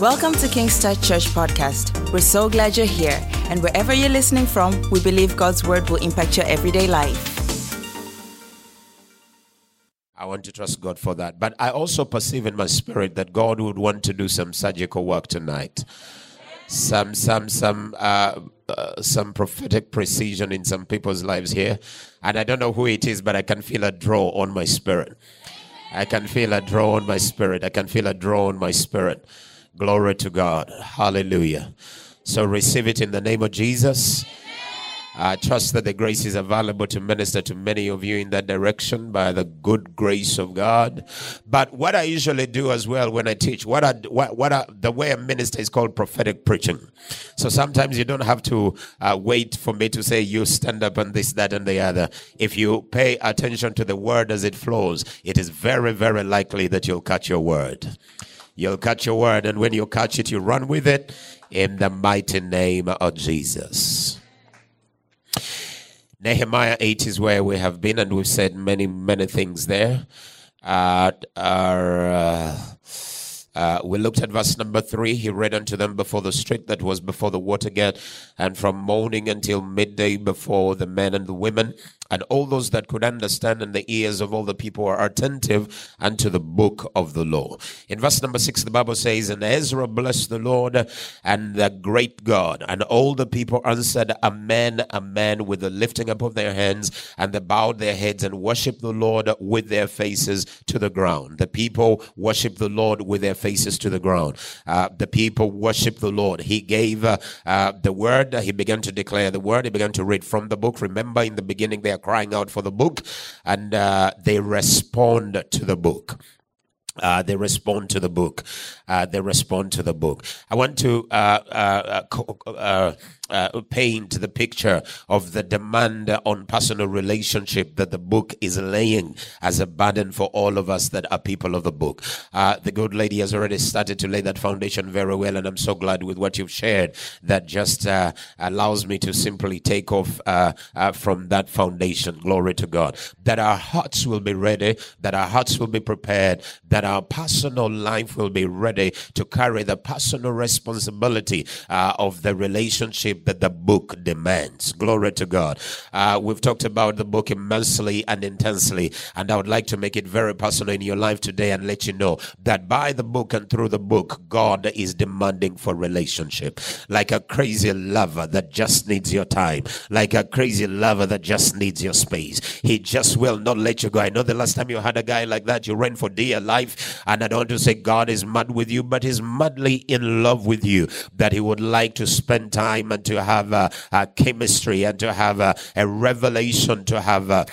Welcome to King's Touch Church Podcast. We're so glad you're here, and wherever you're listening from, we believe God's word will impact your everyday life. I want to trust God for that. But I also perceive in my spirit that God would want to do some surgical work tonight. Some, some, some, uh, uh, some prophetic precision in some people's lives here. And I don't know who it is, but I can feel a draw on my spirit. I can feel a draw on my spirit. I can feel a draw on my spirit. Glory to God. Hallelujah. So receive it in the name of Jesus. I trust that the grace is available to minister to many of you in that direction by the good grace of God. But what I usually do as well when I teach, what I, what, what I, the way I minister is called prophetic preaching. So sometimes you don't have to uh, wait for me to say you stand up and this, that, and the other. If you pay attention to the word as it flows, it is very, very likely that you'll catch your word. You'll catch your word, and when you catch it, you run with it in the mighty name of Jesus. Nehemiah 8 is where we have been, and we've said many, many things there. Uh, our, uh, uh, we looked at verse number three. He read unto them before the street that was before the water gate, and from morning until midday before the men and the women, and all those that could understand, and the ears of all the people are attentive unto the book of the law. In verse number six, the Bible says, And Ezra blessed the Lord and the great God, and all the people answered, Amen, Amen, with the lifting up of their hands, and they bowed their heads and worshiped the Lord with their faces to the ground. The people worshiped the Lord with their faces to the ground. Uh, the people worshiped the Lord. He gave uh, uh, the word. He began to declare the word. He began to read from the book. Remember, in the beginning, they are crying out for the book, and uh, they respond to the book. Uh, they respond to the book. Uh, they respond to the book. I want to uh, uh, paint the picture of the demand on personal relationship that the book is laying as a burden for all of us that are people of the book. Uh, the good lady has already started to lay that foundation very well, and I'm so glad with what you've shared that just uh, allows me to simply take off uh, uh, from that foundation. Glory to God. That our hearts will be ready, that our hearts will be prepared, that our personal life will be ready to carry the personal responsibility uh, of the relationship that the book demands. Glory to God. Uh, we've talked about the book immensely and intensely, and I would like to make it very personal in your life today and let you know that by the book and through the book, God is demanding for relationship. Like a crazy lover that just needs your time, like a crazy lover that just needs your space. He just will not let you go. I know the last time you had a guy like that, you ran for dear life, and I don't want to say God is mad with you, but He's madly in love with you, that He would like to spend time and to have a, a chemistry and to have a, a revelation, to have a,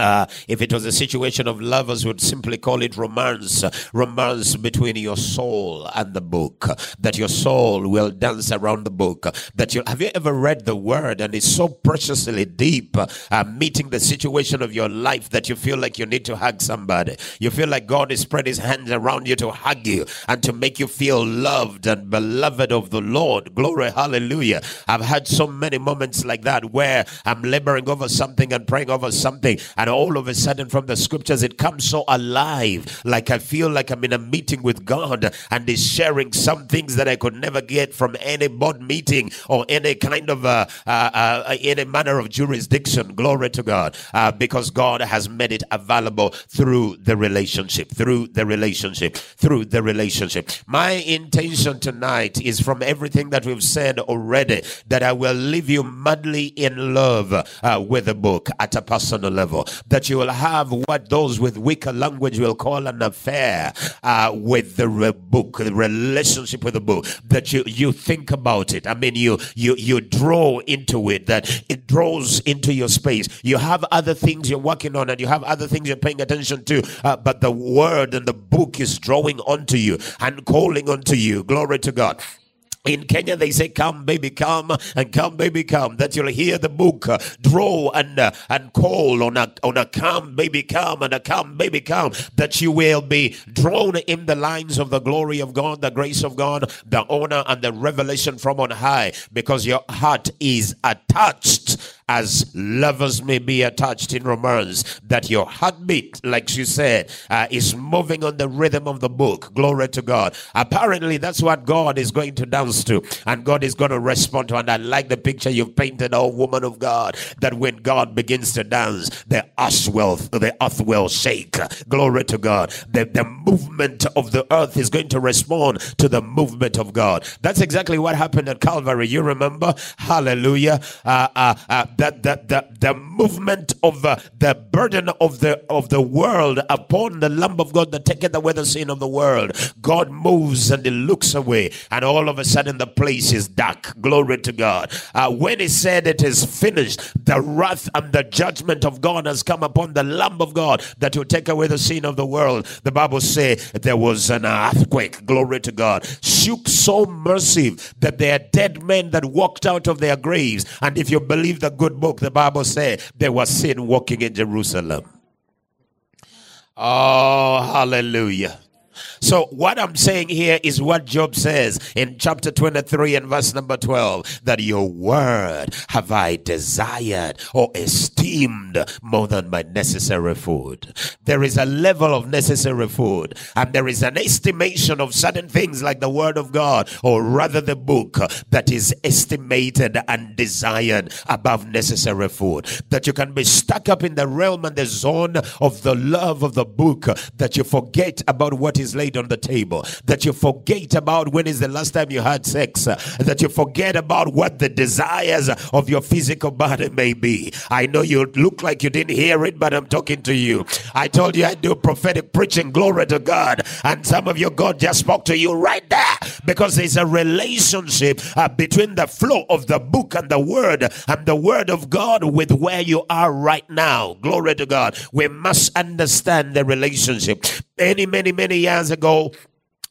uh, if it was a situation of lovers, would simply call it romance, romance between your soul and the book. That your soul will dance around the book. That you have you ever read the word and it's so preciously deep, uh, meeting the situation of your life that you feel like you need to hug somebody. You feel like God is spread His hands around you to hug you and to make you feel loved and beloved of the Lord. Glory, hallelujah! I've had so many moments like that where I'm laboring over something and praying over something and all of a sudden from the scriptures it comes so alive like i feel like i'm in a meeting with god and he's sharing some things that i could never get from any board meeting or any kind of uh, uh, uh, any manner of jurisdiction. Glory to god. Uh, because god has made it available through the relationship through the relationship through the relationship. My intention tonight is from everything that we've said already that i will leave you madly in love uh, with the book at a personal level that you will have what those with weaker language will call an affair uh, with the re- book, the relationship with the book. That you you think about it. I mean, you you you draw into it. That it draws into your space. You have other things you're working on, and you have other things you're paying attention to. Uh, but the word and the book is drawing onto you and calling onto you. Glory to God. In Kenya, they say, "Come, baby, come, and come, baby, come." That you'll hear the book uh, draw and uh, and call on a on a come, baby, come, and a come, baby, come. That you will be drawn in the lines of the glory of God, the grace of God, the honor and the revelation from on high, because your heart is attached as lovers may be attached in romance, that your heartbeat, like she said, uh, is moving on the rhythm of the book. Glory to God. Apparently, that's what God is going to dance to, and God is going to respond to. And I like the picture you've painted, oh woman of God, that when God begins to dance, the earth will, the earth will shake. Glory to God. The, the movement of the earth is going to respond to the movement of God. That's exactly what happened at Calvary. You remember? Hallelujah. Uh, uh, that the, the, the movement of uh, the burden of the of the world upon the Lamb of God that taketh away the sin of the world. God moves and he looks away, and all of a sudden the place is dark. Glory to God. Uh, when he said it is finished, the wrath and the judgment of God has come upon the Lamb of God that will take away the sin of the world. The Bible say there was an earthquake. Glory to God. Shook so massive that there are dead men that walked out of their graves. And if you believe the good book, the Bible said there was sin walking in Jerusalem. Oh, hallelujah. So, what I'm saying here is what Job says in chapter 23 and verse number 12 that your word have I desired or esteemed more than my necessary food. There is a level of necessary food, and there is an estimation of certain things like the word of God, or rather the book, that is estimated and desired above necessary food. That you can be stuck up in the realm and the zone of the love of the book that you forget about what is laid on the table, that you forget about when is the last time you had sex, that you forget about what the desires of your physical body may be. I know you look like you didn't hear it, but I'm talking to you. I told you I do prophetic preaching, glory to God, and some of you, God just spoke to you right there because there's a relationship uh, between the flow of the book and the word and the word of God with where you are right now. Glory to God. We must understand the relationship. Many, many, many years ago,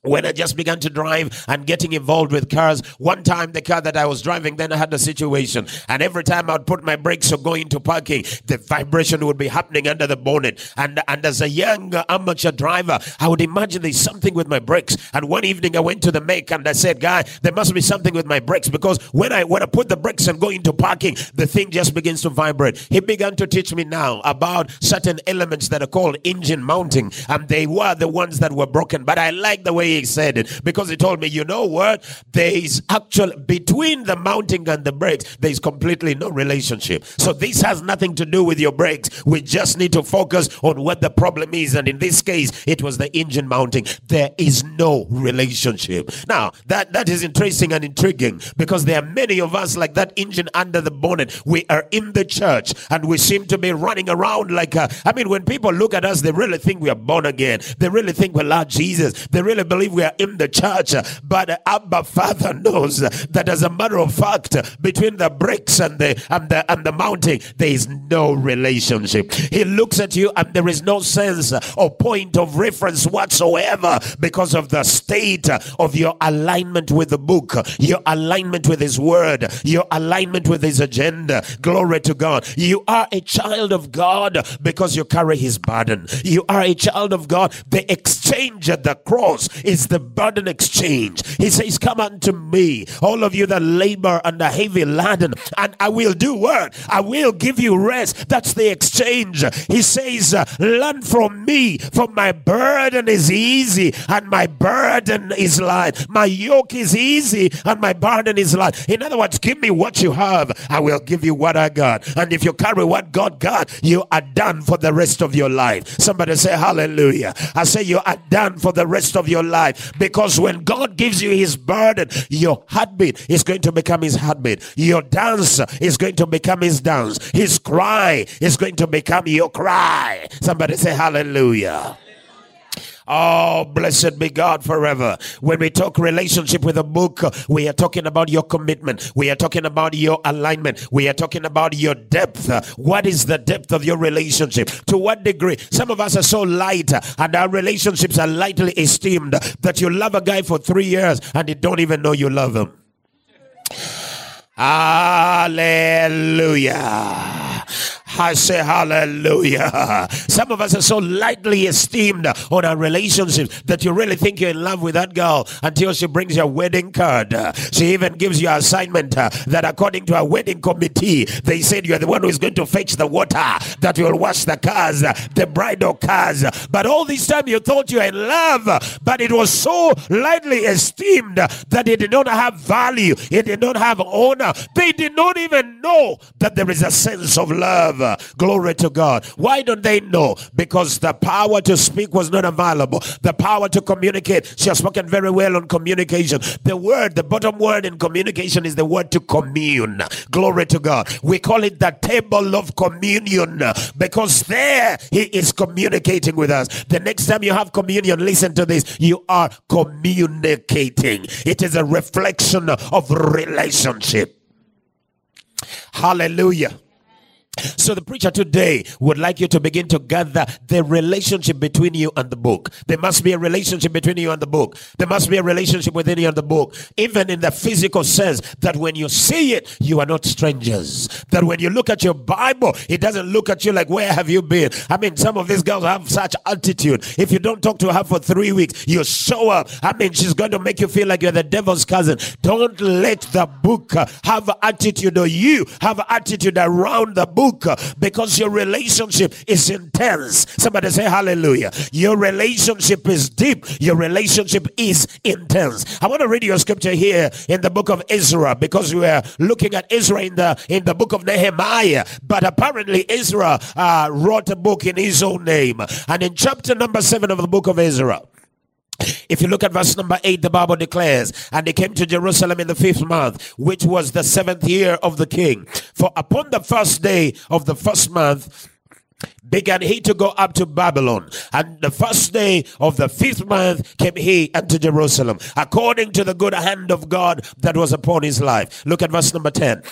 when I just began to drive and getting involved with cars, one time the car that I was driving, then I had a situation, and every time I'd put my brakes or go into parking, the vibration would be happening under the bonnet. And and as a young amateur driver, I would imagine there's something with my brakes. And one evening I went to the make and I said, "Guy, there must be something with my brakes because when I when I put the brakes and go into parking, the thing just begins to vibrate." He began to teach me now about certain elements that are called engine mounting, and they were the ones that were broken. But I like the way said it because he told me, you know what? There is actually between the mounting and the brakes, there is completely no relationship. So this has nothing to do with your brakes. We just need to focus on what the problem is. And in this case, it was the engine mounting. There is no relationship. Now, that, that is interesting and intriguing because there are many of us like that engine under the bonnet. We are in the church and we seem to be running around like, a, I mean, when people look at us, they really think we are born again. They really think we love Jesus. They really believe we are in the church. But Abba Father knows that as a matter of fact, between the bricks and the and the and the mounting, there is no relationship. He looks at you and there is no sense or point of reference whatsoever because of the state of your alignment with the book, your alignment with his word, your alignment with his agenda. Glory to God. You are a child of God because you carry his burden. You are a child of God. The exchange at the cross is the burden exchange. He says, Come unto me, all of you that labor under heavy laden, and I will do what? I will give you rest. That's the exchange. He says, Learn from me, for my burden is easy and my burden is light. My yoke is easy and my burden is light. In other words, give me what you have, I will give you what I got. And if you carry what God got, you are done for the rest of your life. Somebody say, Hallelujah. I say, You are done for the rest of your life because when God gives you his burden, your heartbeat is going to become his heartbeat. Your dance is going to become his dance. His cry is going to become your cry. Somebody say hallelujah. Oh, blessed be God forever. When we talk relationship with a book, we are talking about your commitment. We are talking about your alignment. We are talking about your depth. What is the depth of your relationship? To what degree? Some of us are so light and our relationships are lightly esteemed that you love a guy for three years and you don't even know you love him. Hallelujah. I say hallelujah. Some of us are so lightly esteemed on our relationships that you really think you're in love with that girl until she brings your wedding card. She even gives you assignment that according to a wedding committee, they said you're the one who is going to fetch the water that will wash the cars, the bridal cars. But all this time you thought you were in love, but it was so lightly esteemed that it did not have value. It did not have honor. They did not even know that there is a sense of love. Glory to God. Why don't they know? Because the power to speak was not available. The power to communicate. She has spoken very well on communication. The word, the bottom word in communication is the word to commune. Glory to God. We call it the table of communion because there he is communicating with us. The next time you have communion, listen to this. You are communicating. It is a reflection of relationship. Hallelujah. So the preacher today would like you to begin to gather the relationship between you and the book. There must be a relationship between you and the book. There must be a relationship within you and the book. Even in the physical sense that when you see it, you are not strangers. That when you look at your Bible, it doesn't look at you like, where have you been? I mean, some of these girls have such attitude. If you don't talk to her for three weeks, you show up. I mean, she's going to make you feel like you're the devil's cousin. Don't let the book have attitude or you have attitude around the book book because your relationship is intense. Somebody say hallelujah. Your relationship is deep. Your relationship is intense. I want to read your scripture here in the book of Ezra because we are looking at Ezra in the in the book of Nehemiah. But apparently Ezra uh, wrote a book in his own name. And in chapter number seven of the book of Ezra, if you look at verse number 8, the Bible declares, And they came to Jerusalem in the fifth month, which was the seventh year of the king. For upon the first day of the first month, began he to go up to Babylon. And the first day of the fifth month came he unto Jerusalem, according to the good hand of God that was upon his life. Look at verse number 10.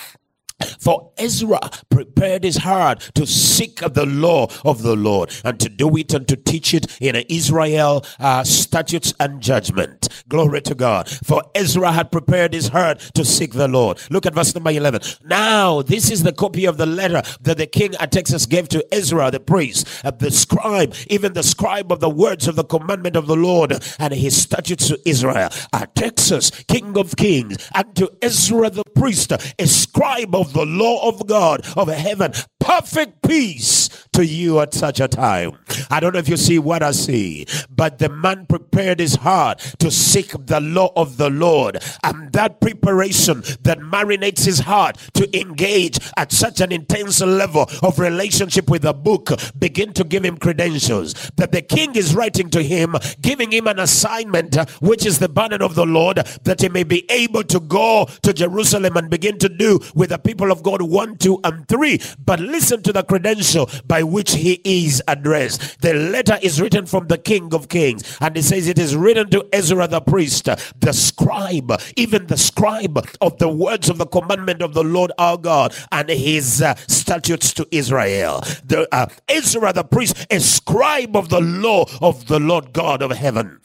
For Ezra prepared his heart to seek the law of the Lord and to do it and to teach it in Israel uh, statutes and judgment. Glory to God. For Ezra had prepared his heart to seek the Lord. Look at verse number 11. Now, this is the copy of the letter that the king Artaxerxes gave to Ezra, the priest, uh, the scribe, even the scribe of the words of the commandment of the Lord and his statutes to Israel. Artaxerxes, king of kings, and to Ezra the priest, a scribe of of the law of God of heaven. Perfect peace to you at such a time. I don't know if you see what I see, but the man prepared his heart to seek the law of the Lord. And that preparation that marinates his heart to engage at such an intense level of relationship with the book begin to give him credentials that the king is writing to him, giving him an assignment, which is the burden of the Lord, that he may be able to go to Jerusalem and begin to do with the people of God 1, 2, and 3. But listen to the credential by which he is addressed. The letter is written from the King of Kings, and it says it is written to Ezra the priest, the scribe, even the scribe of the words of the commandment of the Lord our God and his uh, statutes to Israel. The uh, Ezra the priest, a scribe of the law of the Lord God of heaven.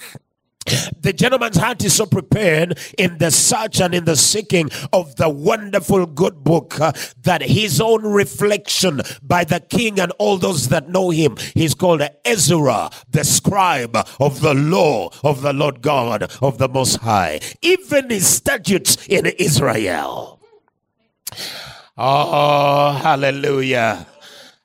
The gentleman's heart is so prepared in the search and in the seeking of the wonderful good book uh, that his own reflection by the king and all those that know him, he's called Ezra, the scribe of the law of the Lord God of the Most High, even his statutes in Israel. Oh, hallelujah.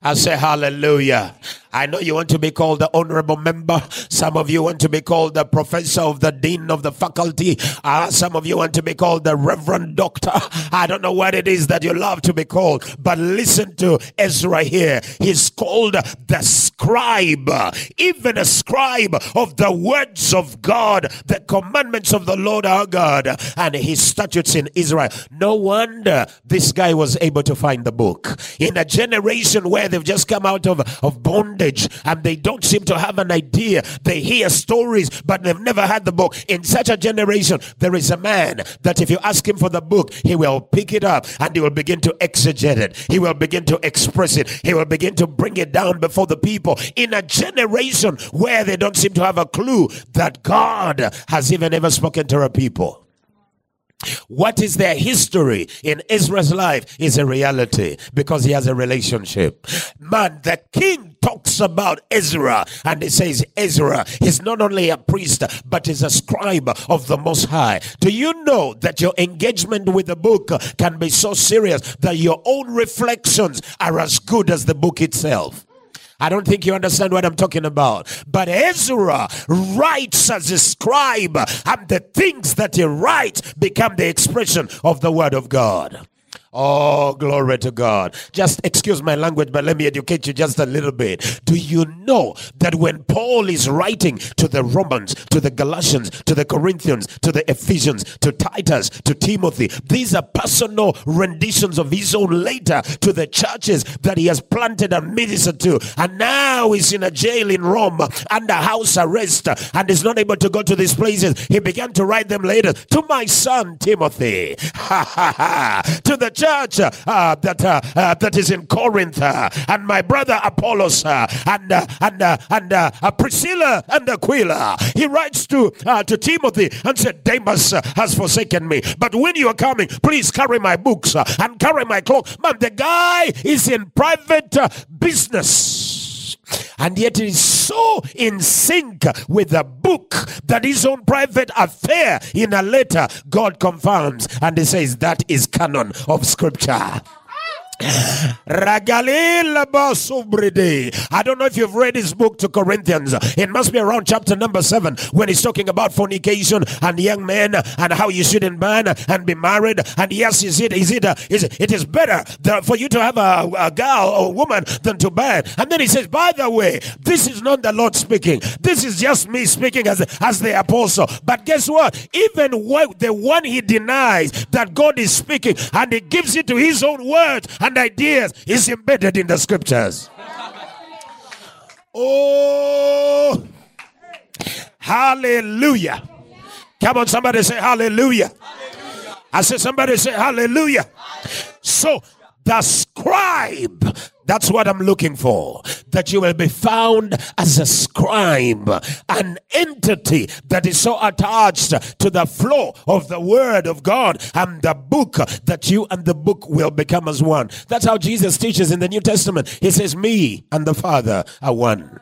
I say hallelujah. I know you want to be called the honorable member. Some of you want to be called the professor of the dean of the faculty. Uh, some of you want to be called the reverend doctor. I don't know what it is that you love to be called, but listen to Ezra here. He's called the scribe, even a scribe of the words of God, the commandments of the Lord our God, and his statutes in Israel. No wonder this guy was able to find the book in a generation where they've just come out of, of bondage knowledge and they don't seem to have an idea. They hear stories, but they've never had the book. In such a generation, there is a man that if you ask him for the book, he will pick it up and he will begin to exegete it. He will begin to express it. He will begin to bring it down before the people. In a generation where they don't seem to have a clue that God has even ever spoken to a people. What is their history in Ezra's life is a reality because he has a relationship. Man, the king talks about Ezra and he says Ezra is not only a priest but is a scribe of the Most High. Do you know that your engagement with the book can be so serious that your own reflections are as good as the book itself? I don't think you understand what I'm talking about. But Ezra writes as a scribe, and the things that he writes become the expression of the word of God. Oh, glory to God. Just excuse my language, but let me educate you just a little bit. Do you know that when Paul is writing to the Romans, to the Galatians, to the Corinthians, to the Ephesians, to Titus, to Timothy, these are personal renditions of his own letter to the churches that he has planted and ministered to. And now he's in a jail in Rome under house arrest and is not able to go to these places. He began to write them later to my son Timothy, Ha ha ha. to the church uh, that uh, uh, that is in Corinth, uh, and my brother Apollos, uh, and and and Priscilla and Aquila. He writes to to Timothy and said, "Demas has forsaken me, but when you are coming, please carry my books and carry my cloak." Man, the guy is in private business and yet it is so in sync with the book that his own private affair in a letter God confirms and he says that is canon of scripture. I don't know if you've read his book to Corinthians. It must be around chapter number seven when he's talking about fornication and young men and how you shouldn't ban and be married. And yes, is it is it uh, is it, it is better for you to have a, a girl or woman than to ban. And then he says, by the way, this is not the Lord speaking. This is just me speaking as as the apostle. But guess what? Even the one he denies that God is speaking and he gives it to his own words and ideas is embedded in the scriptures. Oh, hallelujah. Come on, somebody say hallelujah. hallelujah. I said, somebody say hallelujah. So the scribe. That's what I'm looking for. That you will be found as a scribe, an entity that is so attached to the flow of the word of God and the book that you and the book will become as one. That's how Jesus teaches in the New Testament. He says, Me and the Father are one.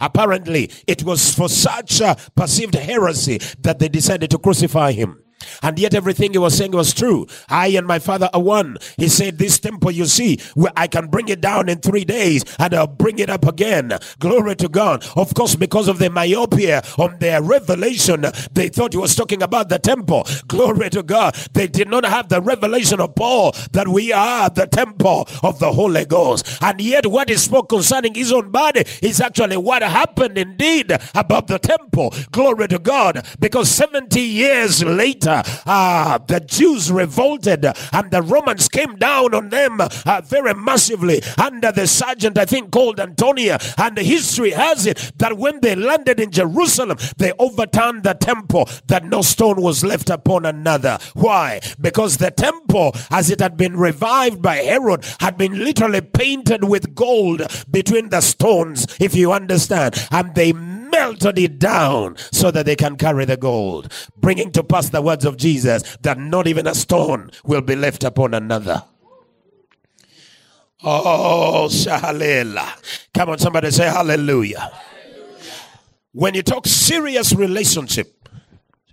Apparently, it was for such a perceived heresy that they decided to crucify him. And yet everything he was saying was true. I and my father are one. He said, This temple you see, where I can bring it down in three days and I'll bring it up again. Glory to God. Of course, because of the myopia on their revelation, they thought he was talking about the temple. Glory to God. They did not have the revelation of Paul that we are the temple of the Holy Ghost. And yet, what he spoke concerning his own body is actually what happened indeed about the temple. Glory to God. Because 70 years later, uh, the Jews revolted and the Romans came down on them uh, very massively under the sergeant, I think, called Antonia. And the history has it that when they landed in Jerusalem, they overturned the temple, that no stone was left upon another. Why? Because the temple, as it had been revived by Herod, had been literally painted with gold between the stones, if you understand. And they melted it down so that they can carry the gold, bringing to pass the words of Jesus that not even a stone will be left upon another. Oh, Shahalela. Come on, somebody say hallelujah. When you talk serious relationship,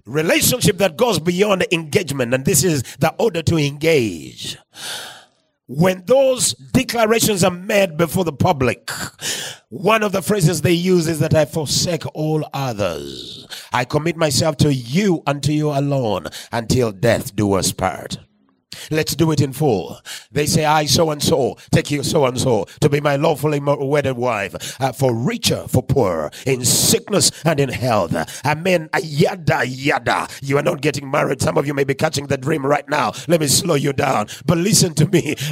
relationship that goes beyond engagement, and this is the order to engage when those declarations are made before the public, one of the phrases they use is that I forsake all others. I commit myself to you and to you alone until death do us part. Let's do it in full. They say, I so and so take you so and so to be my lawfully wedded wife, uh, for richer, for poorer, in sickness and in health. Amen. Yada, yada. You are not getting married. Some of you may be catching the dream right now. Let me slow you down. But listen to me.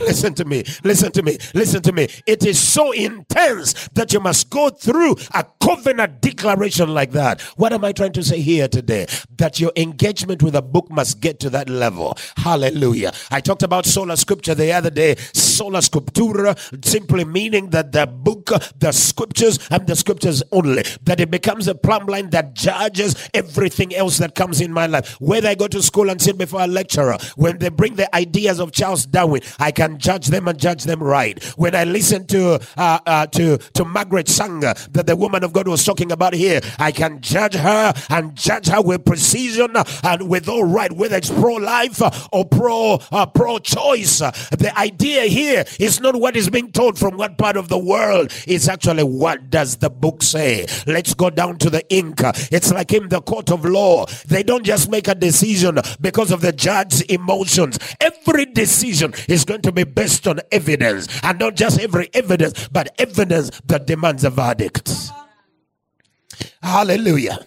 listen to me. Listen to me. Listen to me. It is so intense that you must go through a covenant declaration like that. What am I trying to say here today? That your engagement with a book must get to that level Hallelujah. I talked about sola scriptura the other day. Sola scriptura simply meaning that the book, the scriptures, and the scriptures only. That it becomes a plumb line that judges everything else that comes in my life. Whether I go to school and sit before a lecturer, when they bring the ideas of Charles Darwin, I can judge them and judge them right. When I listen to uh, uh, to to Margaret Sanger, that the woman of God was talking about here, I can judge her and judge her with precision and with all right, whether it's pro life or pro uh, pro choice. The idea here is not what is being told from what part of the world. It's actually what does the book say. Let's go down to the ink. It's like in the court of law. They don't just make a decision because of the judge's emotions. Every decision is going to be based on evidence, and not just every evidence, but evidence that demands a verdict. Hallelujah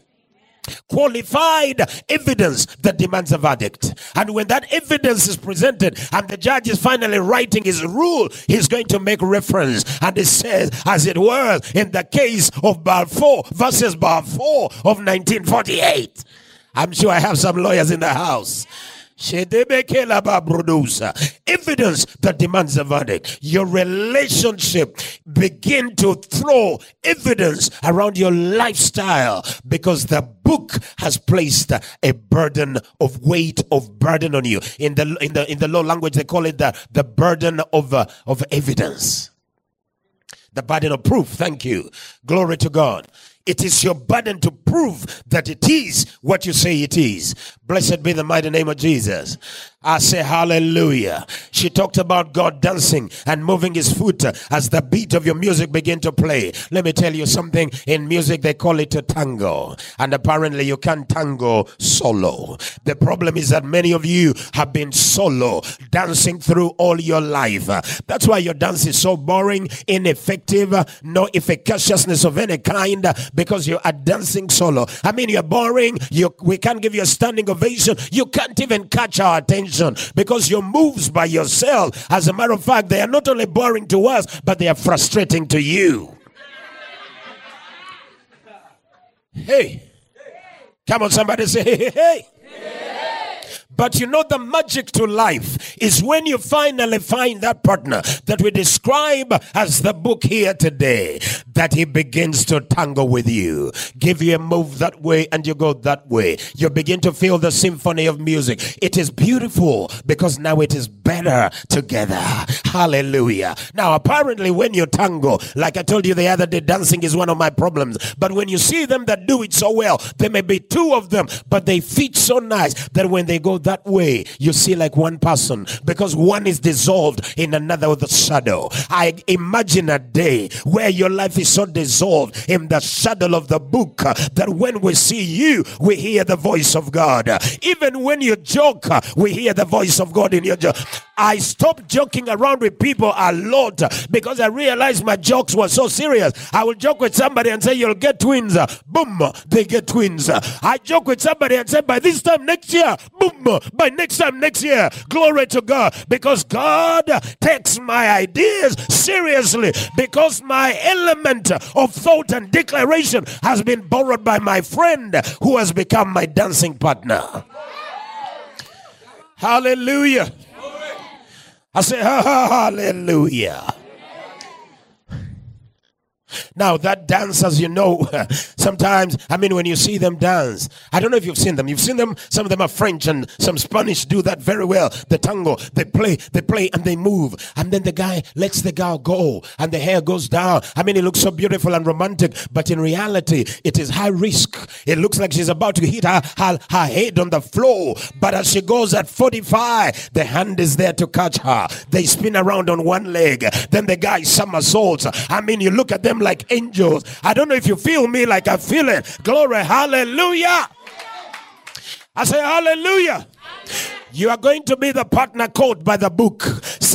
qualified evidence that demands a verdict. And when that evidence is presented and the judge is finally writing his rule, he's going to make reference. And it says, as it were, in the case of Balfour versus Balfour of 1948. I'm sure I have some lawyers in the house. Evidence that demands a verdict. Your relationship begin to throw evidence around your lifestyle because the book has placed a burden of weight of burden on you. In the in the in the law language, they call it the, the burden of uh, of evidence. The burden of proof. Thank you. Glory to God. It is your burden to prove that it is what you say it is. Blessed be the mighty name of Jesus. I say hallelujah. She talked about God dancing and moving his foot as the beat of your music begin to play. Let me tell you something. In music, they call it a tango. And apparently you can't tango solo. The problem is that many of you have been solo, dancing through all your life. That's why your dance is so boring, ineffective, no efficaciousness of any kind because you are dancing solo. I mean, you're boring. You, we can't give you a standing ovation. You can't even catch our attention because your moves by yourself, as a matter of fact, they are not only boring to us, but they are frustrating to you. Hey. Come on, somebody say, hey, hey, hey. But you know, the magic to life is when you finally find that partner that we describe as the book here today, that he begins to tangle with you, give you a move that way, and you go that way. You begin to feel the symphony of music. It is beautiful because now it is better together. Hallelujah. Now, apparently, when you tango, like I told you the other day, dancing is one of my problems. But when you see them that do it so well, there may be two of them, but they fit so nice that when they go that way, you see like one person because one is dissolved in another with the shadow. I imagine a day where your life is so dissolved in the shadow of the book uh, that when we see you, we hear the voice of God. Even when you joke, uh, we hear the voice of God in your joke. I stopped joking around with people a lot because I realized my jokes were so serious. I will joke with somebody and say, You'll get twins. Boom, they get twins. I joke with somebody and say, By this time next year, boom, by next time next year. Glory to God. Because God takes my ideas seriously. Because my element of thought and declaration has been borrowed by my friend who has become my dancing partner. Hallelujah. I say, hallelujah. Now, that dance, as you know, sometimes, I mean, when you see them dance, I don't know if you've seen them. You've seen them, some of them are French and some Spanish do that very well. The tango, they play, they play and they move. And then the guy lets the girl go and the hair goes down. I mean, it looks so beautiful and romantic, but in reality, it is high risk. It looks like she's about to hit her, her, her head on the floor. But as she goes at 45, the hand is there to catch her. They spin around on one leg. Then the guy somersaults. I mean, you look at them like angels. I don't know if you feel me like I feel it. Glory, hallelujah. I say hallelujah. You are going to be the partner called by the book.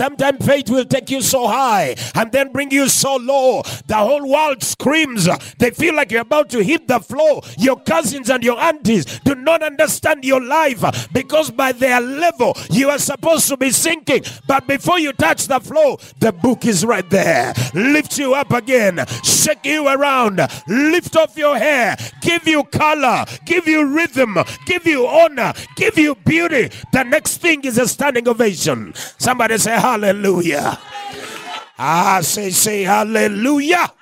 Sometimes faith will take you so high and then bring you so low. The whole world screams. They feel like you're about to hit the floor. Your cousins and your aunties do not understand your life because by their level you are supposed to be sinking. But before you touch the floor, the book is right there. Lift you up again, shake you around, lift off your hair, give you color, give you rhythm, give you honor, give you beauty. The next thing is a standing ovation. Somebody say hallelujah. I say, say hallelujah.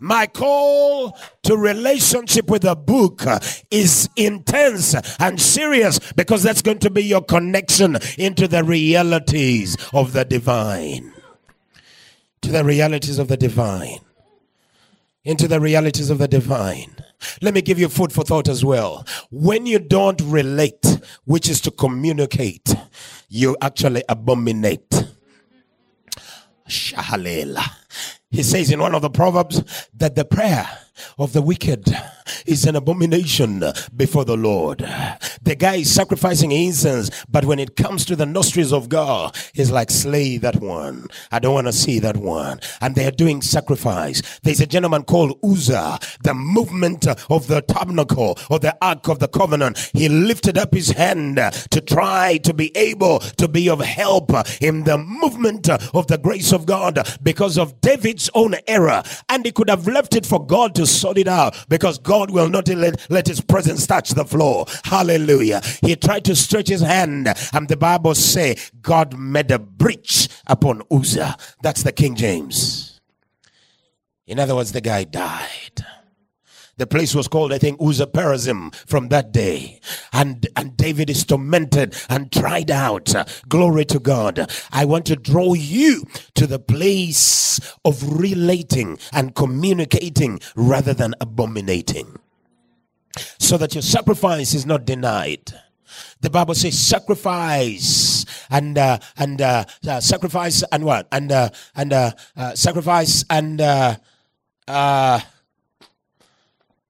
My call to relationship with a book is intense and serious because that's going to be your connection into the realities of the divine. To the realities of the divine. Into the realities of the divine. Let me give you food for thought as well. When you don't relate, which is to communicate, you actually abominate. Shahalela. He says in one of the Proverbs that the prayer of the wicked is an abomination before the Lord. The guy is sacrificing incense, but when it comes to the nostrils of God, he's like, slay that one. I don't want to see that one. And they are doing sacrifice. There's a gentleman called Uzzah, the movement of the tabernacle or the ark of the covenant. He lifted up his hand to try to be able to be of help in the movement of the grace of God because of David's own error. And he could have left it for God to sort it out because God will not let, let his presence touch the floor. Hallelujah. He tried to stretch his hand and the Bible say God made a breach upon Uzzah. That's the King James. In other words, the guy died. The place was called, I think, Uzzah from that day. And, and David is tormented and tried out. Glory to God. I want to draw you to the place of relating and communicating rather than abominating. So that your sacrifice is not denied. The Bible says sacrifice and uh, and uh, uh, sacrifice and what and uh, and uh, uh, sacrifice and uh, uh,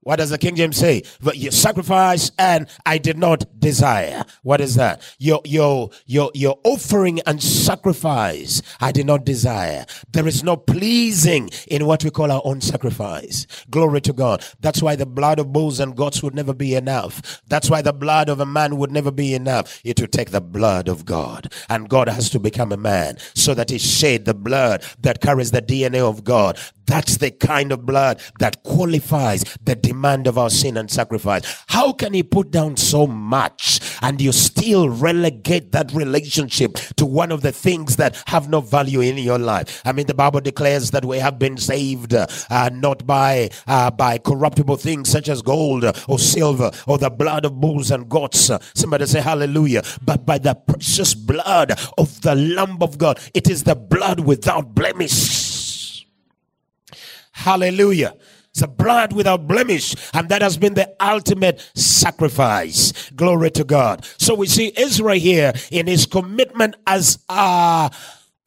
what does the King James say? But you sacrifice and I did not desire. What is that? Your your your your offering and sacrifice I did not desire. There is no pleasing in what we call our own sacrifice. Glory to God. That's why the blood of bulls and goats would never be enough. That's why the blood of a man would never be enough. It would take the blood of God. And God has to become a man so that he shed the blood that carries the DNA of God. That's the kind of blood that qualifies the demand of our sin and sacrifice. How can he put down so much and you still relegate that relationship to one of the things that have no value in your life? I mean, the Bible declares that we have been saved uh, not by uh, by corruptible things such as gold or silver or the blood of bulls and goats. Somebody say hallelujah. But by the precious blood of the Lamb of God. It is the blood without blemish Hallelujah. It's a blood without blemish, and that has been the ultimate sacrifice. Glory to God. So we see Israel here in his commitment as a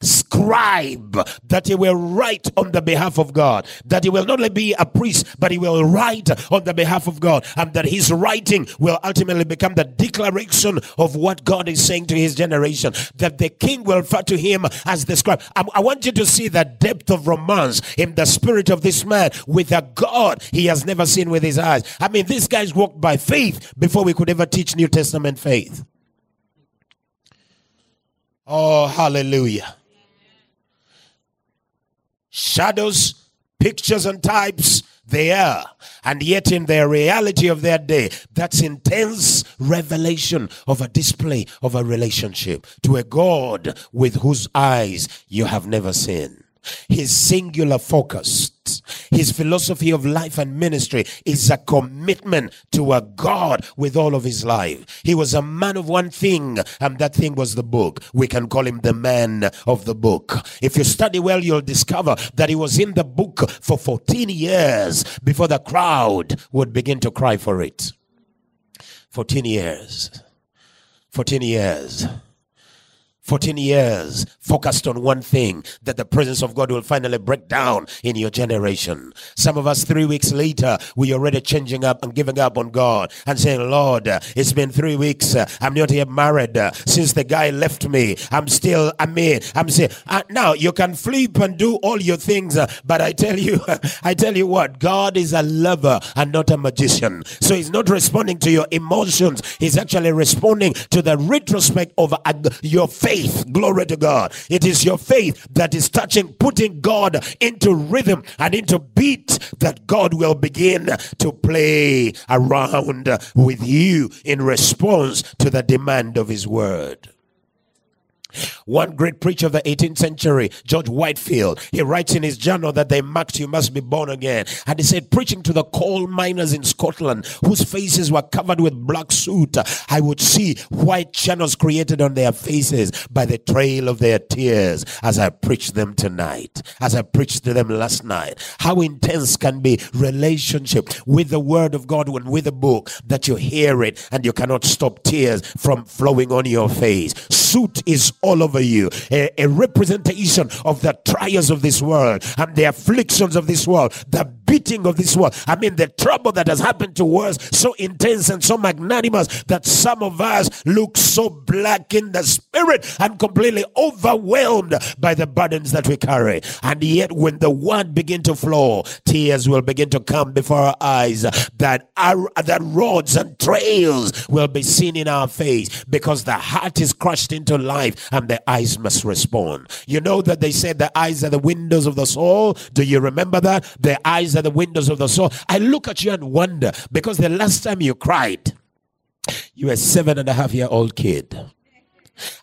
scribe that he will write on the behalf of God, that he will not only be a priest, but he will write on the behalf of God, and that his writing will ultimately become the declaration of what God is saying to his generation, that the king will refer to him as the scribe. I, I want you to see the depth of romance in the spirit of this man with a God he has never seen with his eyes. I mean, these guys walked by faith before we could ever teach New Testament faith. Oh, hallelujah shadows, pictures, and types they are. And yet, in the reality of their day, that's intense revelation of a display of a relationship to a God with whose eyes you have never seen. His singular focus his philosophy of life and ministry is a commitment to a God with all of his life. He was a man of one thing, and that thing was the book. We can call him the man of the book. If you study well, you'll discover that he was in the book for 14 years before the crowd would begin to cry for it. 14 years. 14 years. 14 years focused on one thing that the presence of God will finally break down in your generation. Some of us, three weeks later, we already changing up and giving up on God and saying, Lord, it's been three weeks. I'm not yet married. Since the guy left me, I'm still, I mean, I'm saying, uh, now you can flip and do all your things, uh, but I tell you, I tell you what, God is a lover and not a magician. So he's not responding to your emotions. He's actually responding to the retrospect of uh, your faith faith. Glory to God. It is your faith that is touching, putting God into rhythm and into beat that God will begin to play around with you in response to the demand of His word. One great preacher of the 18th century, George Whitefield, he writes in his journal that they marked you must be born again. And he said, preaching to the coal miners in Scotland whose faces were covered with black soot, I would see white channels created on their faces by the trail of their tears as I preached them tonight, as I preached to them last night. How intense can be relationship with the word of God and with the book that you hear it and you cannot stop tears from flowing on your face. Soot is all over you, a, a representation of the trials of this world and the afflictions of this world, the beating of this world. I mean, the trouble that has happened to us so intense and so magnanimous that some of us look so black in the spirit and completely overwhelmed by the burdens that we carry. And yet, when the word begin to flow, tears will begin to come before our eyes. That our that roads and trails will be seen in our face because the heart is crushed into life and the eyes must respond. You know that they said the eyes are the windows of the soul. Do you remember that? The eyes are the windows of the soul. I look at you and wonder because the last time you cried, you were a seven and a half year old kid.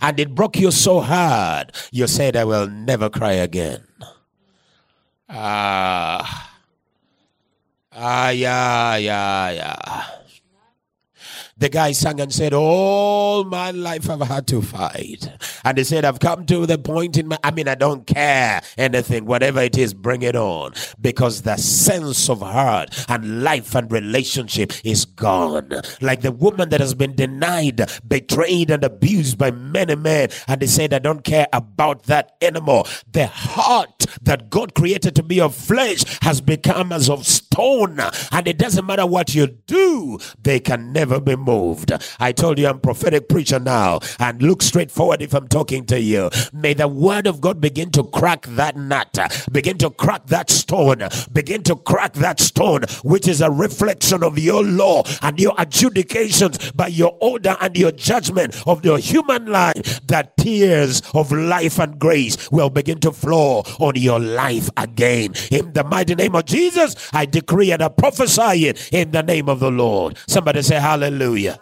And it broke you so hard, you said, I will never cry again. Ah. Ah, yeah, yeah, yeah. The guy sang and said, All my life I've had to fight. And he said, I've come to the point in my, I mean, I don't care anything, whatever it is, bring it on. Because the sense of heart and life and relationship is gone. Like the woman that has been denied, betrayed, and abused by many men. And he said, I don't care about that anymore. The heart that God created to be of flesh has become as of stone. And it doesn't matter what you do, they can never be moved. I told you I'm prophetic preacher now and look straight forward if I'm talking to you. May the word of God begin to crack that nut, begin to crack that stone, begin to crack that stone, which is a reflection of your law and your adjudications by your order and your judgment of your human life. That tears of life and grace will begin to flow on your life again. In the mighty name of Jesus, I decree and I prophesy it in the name of the Lord. Somebody say hallelujah. Hallelujah.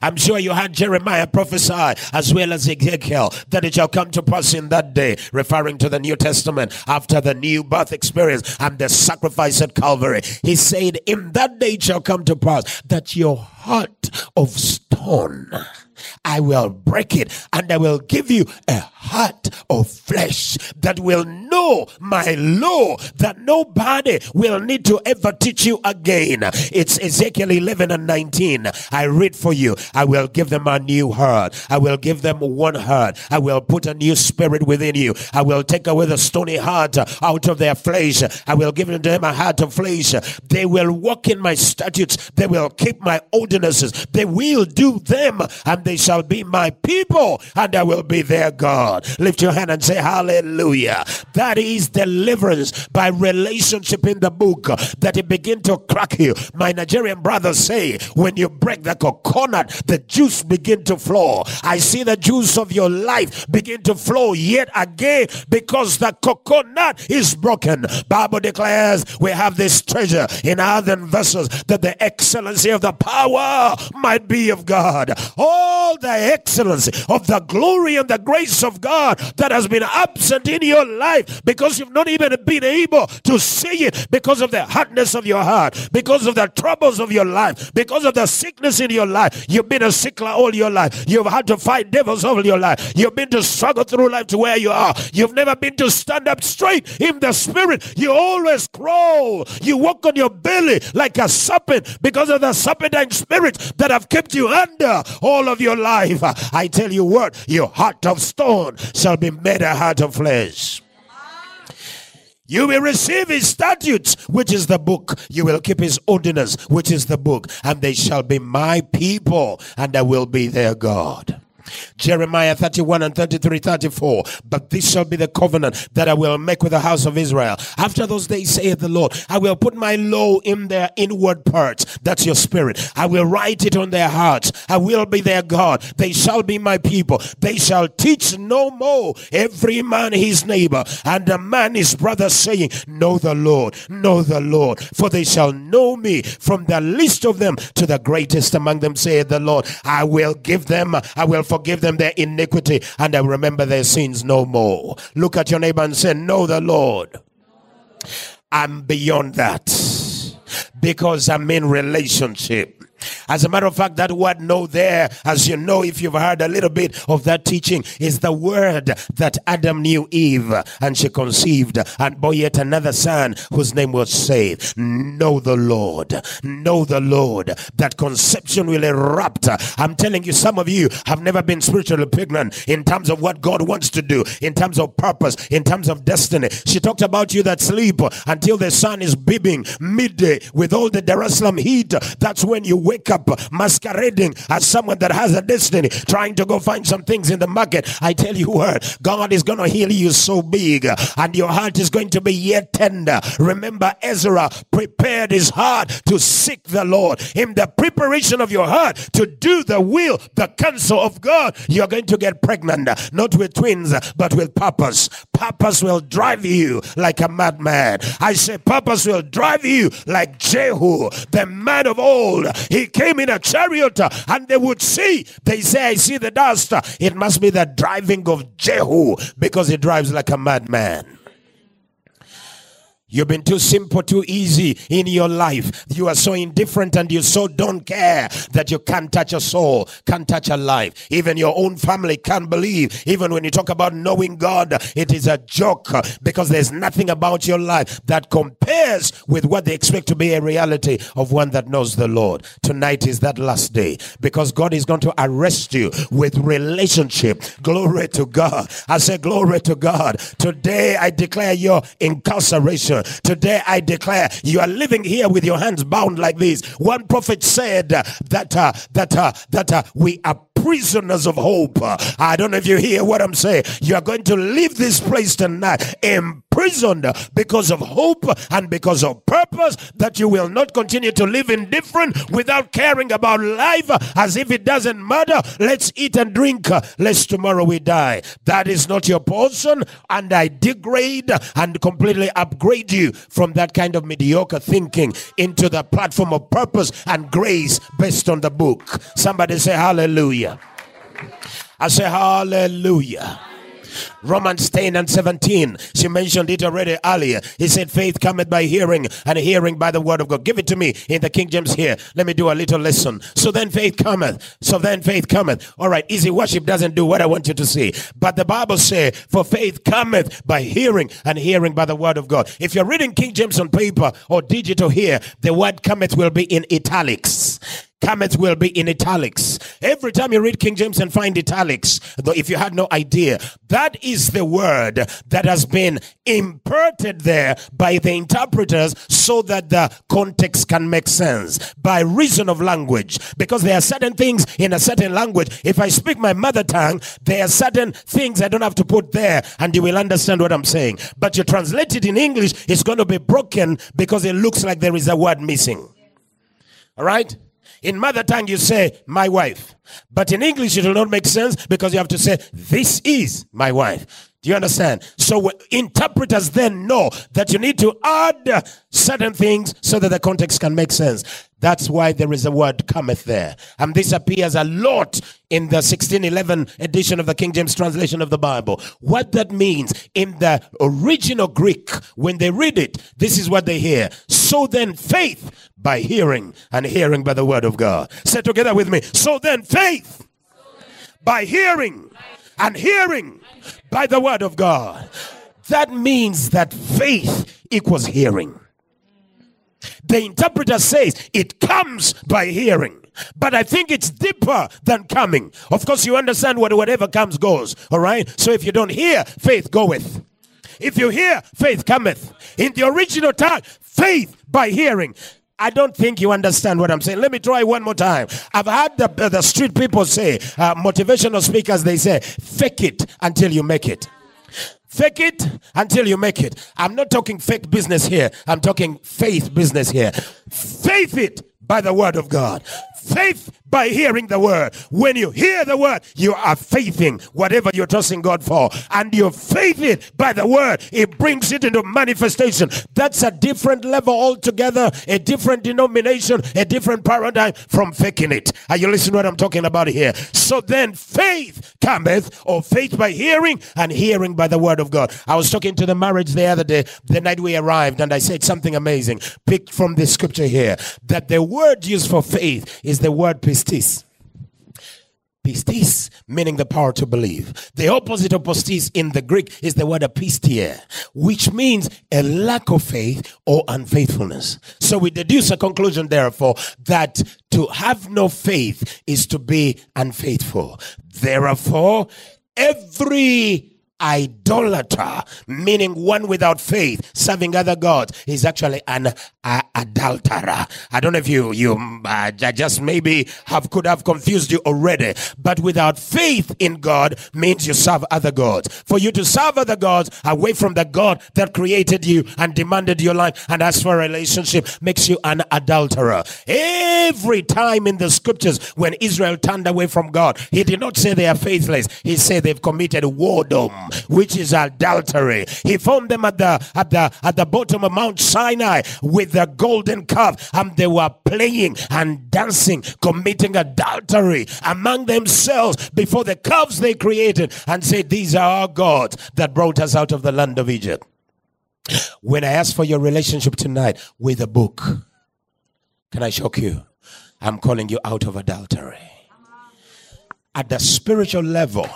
I'm sure you had Jeremiah prophesy as well as Ezekiel that it shall come to pass in that day, referring to the New Testament after the new birth experience and the sacrifice at Calvary. He said, In that day it shall come to pass that your heart of stone I will break it and I will give you a heart of flesh that will know my law that nobody will need to ever teach you again. It's Ezekiel 11 and 19. I read for you. I will give them a new heart. I will give them one heart. I will put a new spirit within you. I will take away the stony heart out of their flesh. I will give them a heart of flesh. They will walk in my statutes. They will keep my ordinances. They will do them and they shall be my people and I will be their God. Lift your hand and say hallelujah. That is deliverance by relationship in the book that it begin to crack you. My Nigerian brothers say when you break the coconut, the juice begin to flow. I see the juice of your life begin to flow yet again because the coconut is broken. Bible declares we have this treasure in earthen vessels that the excellency of the power might be of God. All the excellency of the glory and the grace of God that has been absent in your life because you've not even been able to see it because of the hardness of your heart, because of the troubles of your life, because of the sickness in your life. You've been a sickler all your life. You've had to fight devils all your life. You've been to struggle through life to where you are. You've never been to stand up straight in the spirit. You always crawl. You walk on your belly like a serpent because of the serpentine spirits that have kept you under all of your life, I tell you what, your heart of stone shall be made a heart of flesh. You will receive his statutes, which is the book. You will keep his ordinance, which is the book. And they shall be my people, and I will be their God. Jeremiah 31 and 33, 34. But this shall be the covenant that I will make with the house of Israel. After those days, saith the Lord, I will put my law in their inward parts. That's your spirit. I will write it on their hearts. I will be their God. They shall be my people. They shall teach no more every man his neighbor and a man his brother, saying, Know the Lord, know the Lord. For they shall know me from the least of them to the greatest among them, saith the Lord. I will give them, I will forgive them their iniquity, and I remember their sins no more. Look at your neighbor and say, Know the Lord. I'm beyond that because I'm in relationship. As a matter of fact, that word know there, as you know, if you've heard a little bit of that teaching, is the word that Adam knew Eve and she conceived and bore yet another son whose name was saved. Know the Lord. Know the Lord. That conception will erupt. I'm telling you, some of you have never been spiritually pregnant in terms of what God wants to do, in terms of purpose, in terms of destiny. She talked about you that sleep until the sun is beaming midday with all the Jerusalem heat. That's when you wake up masquerading as someone that has a destiny, trying to go find some things in the market. I tell you what, God is going to heal you so big, and your heart is going to be yet tender. Remember, Ezra prepared his heart to seek the Lord. In the preparation of your heart to do the will, the counsel of God, you're going to get pregnant, not with twins, but with purpose. Purpose will drive you like a madman. I say, purpose will drive you like Jehu, the man of old. He came in a chariot uh, and they would see. They say, I see the dust. Uh, it must be the driving of Jehu because he drives like a madman. You've been too simple, too easy in your life. You are so indifferent and you so don't care that you can't touch a soul, can't touch a life. Even your own family can't believe. Even when you talk about knowing God, it is a joke because there's nothing about your life that compares with what they expect to be a reality of one that knows the Lord. Tonight is that last day because God is going to arrest you with relationship. Glory to God. I say, Glory to God. Today I declare your incarceration Today I declare you are living here with your hands bound like this. One prophet said that uh, that uh, that uh, we are prisoners of hope. I don't know if you hear what I'm saying. You are going to leave this place tonight imprisoned because of hope and because of purpose that you will not continue to live indifferent without caring about life as if it doesn't matter. Let's eat and drink lest tomorrow we die. That is not your portion and I degrade and completely upgrade you from that kind of mediocre thinking into the platform of purpose and grace based on the book. Somebody say hallelujah. I say hallelujah. Romans 10 and 17. She mentioned it already earlier. He said, Faith cometh by hearing, and hearing by the word of God. Give it to me in the King James here. Let me do a little lesson. So then faith cometh. So then faith cometh. All right, easy worship doesn't do what I want you to see. But the Bible says, For faith cometh by hearing, and hearing by the word of God. If you're reading King James on paper or digital here, the word cometh will be in italics cometh will be in italics. Every time you read King James and find italics, though if you had no idea, that is the word that has been imparted there by the interpreters so that the context can make sense by reason of language. Because there are certain things in a certain language. If I speak my mother tongue, there are certain things I don't have to put there and you will understand what I'm saying. But you translate it in English, it's going to be broken because it looks like there is a word missing. All right? In mother tongue, you say, my wife. But in English, it will not make sense because you have to say, this is my wife. Do you understand? So interpreters then know that you need to add certain things so that the context can make sense. That's why there is a word cometh there. And this appears a lot in the 1611 edition of the King James translation of the Bible. What that means in the original Greek, when they read it, this is what they hear. So then faith by hearing and hearing by the word of God. Say together with me. So then faith by hearing and hearing by the word of God. That means that faith equals hearing. The interpreter says it comes by hearing. But I think it's deeper than coming. Of course, you understand what whatever comes goes. All right. So if you don't hear, faith goeth. If you hear, faith cometh. In the original tongue, faith by hearing. I don't think you understand what I'm saying. Let me try one more time. I've heard the, the street people say, uh, motivational speakers, they say, fake it until you make it. Fake it until you make it. I'm not talking fake business here. I'm talking faith business here. Faith it by the word of God. Faith by hearing the word. When you hear the word, you are faithing whatever you're trusting God for. And you faith it by the word. It brings it into manifestation. That's a different level altogether, a different denomination, a different paradigm from faking it. Are you listening to what I'm talking about here? So then faith cometh, or faith by hearing, and hearing by the word of God. I was talking to the marriage the other day, the night we arrived, and I said something amazing. Picked from the scripture here that the word used for faith is the word pistis. Pistis, meaning the power to believe. The opposite of pistis in the Greek is the word apistia, which means a lack of faith or unfaithfulness. So we deduce a conclusion, therefore, that to have no faith is to be unfaithful. Therefore, every idolater, meaning one without faith, serving other gods, is actually an uh, adulterer. I don't know if you you uh, just maybe have could have confused you already, but without faith in God means you serve other gods. For you to serve other gods away from the God that created you and demanded your life and asked for a relationship makes you an adulterer. Every time in the scriptures when Israel turned away from God, he did not say they are faithless. He said they've committed whoredom which is adultery. He found them at the at the at the bottom of Mount Sinai with the golden calf, and they were playing and dancing, committing adultery among themselves before the calves they created, and said, "These are our gods that brought us out of the land of Egypt." When I ask for your relationship tonight with a book, can I shock you? I'm calling you out of adultery at the spiritual level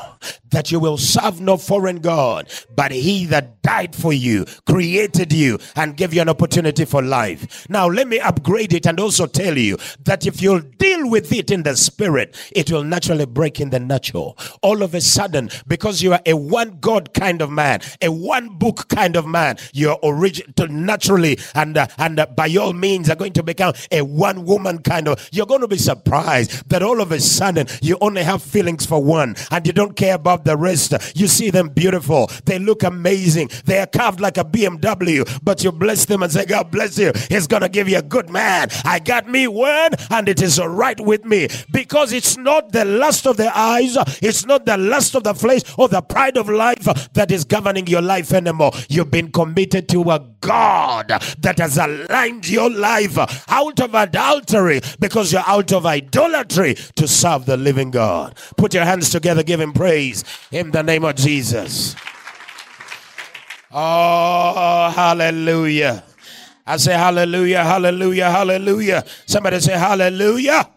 that you will serve no foreign God, but He that died for you, created you, and gave you an opportunity for life. Now, let me upgrade it and also tell you that if you'll deal with it in the spirit, it will naturally break in the natural. All of a sudden, because you are a one God kind of man, a one book kind of man, you're original naturally and uh, and uh, by all means are going to become a one woman kind of. You're going to be surprised that all of a sudden you only have feelings for one and you don't care about the rest. You see them beautiful. They look amazing. They are carved like a BMW, but you bless them and say, God bless you. He's going to give you a good man. I got me one and it is all right with me because it's not the lust of the eyes, it's not the lust of the flesh or the pride of life that is governing your life anymore. You've been committed to a God that has aligned your life out of adultery because you're out of idolatry to serve the living God. Put your hands together, give him praise in the name of Jesus. Oh, hallelujah. I say hallelujah, hallelujah, hallelujah. Somebody say hallelujah.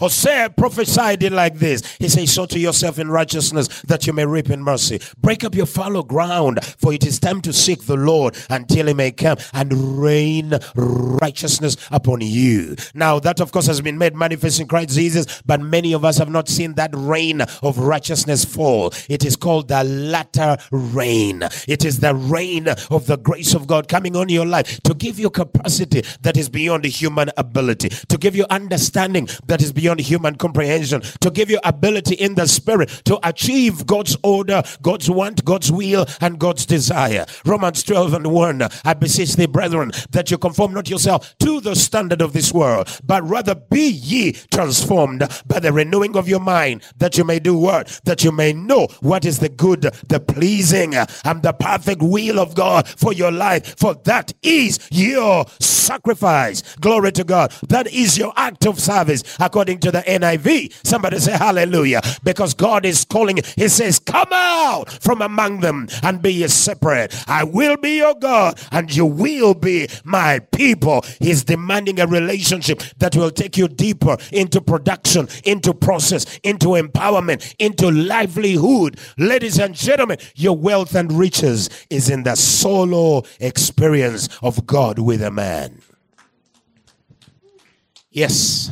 Hosea prophesied it like this. He says, Sow to yourself in righteousness that you may reap in mercy. Break up your fallow ground, for it is time to seek the Lord until he may come and rain righteousness upon you. Now, that of course has been made manifest in Christ Jesus, but many of us have not seen that rain of righteousness fall. It is called the latter rain. It is the rain of the grace of God coming on your life to give you capacity that is beyond human ability, to give you understanding that is beyond beyond human comprehension, to give you ability in the spirit to achieve God's order, God's want, God's will, and God's desire. Romans 12 and 1. I beseech thee, brethren, that you conform not yourself to the standard of this world, but rather be ye transformed by the renewing of your mind, that you may do what? That you may know what is the good, the pleasing, and the perfect will of God for your life. For that is your sacrifice. Glory to God. That is your act of service according to the NIV. Somebody say hallelujah. Because God is calling, He says, Come out from among them and be separate. I will be your God and you will be my people. He's demanding a relationship that will take you deeper into production, into process, into empowerment, into livelihood. Ladies and gentlemen, your wealth and riches is in the solo experience of God with a man. Yes.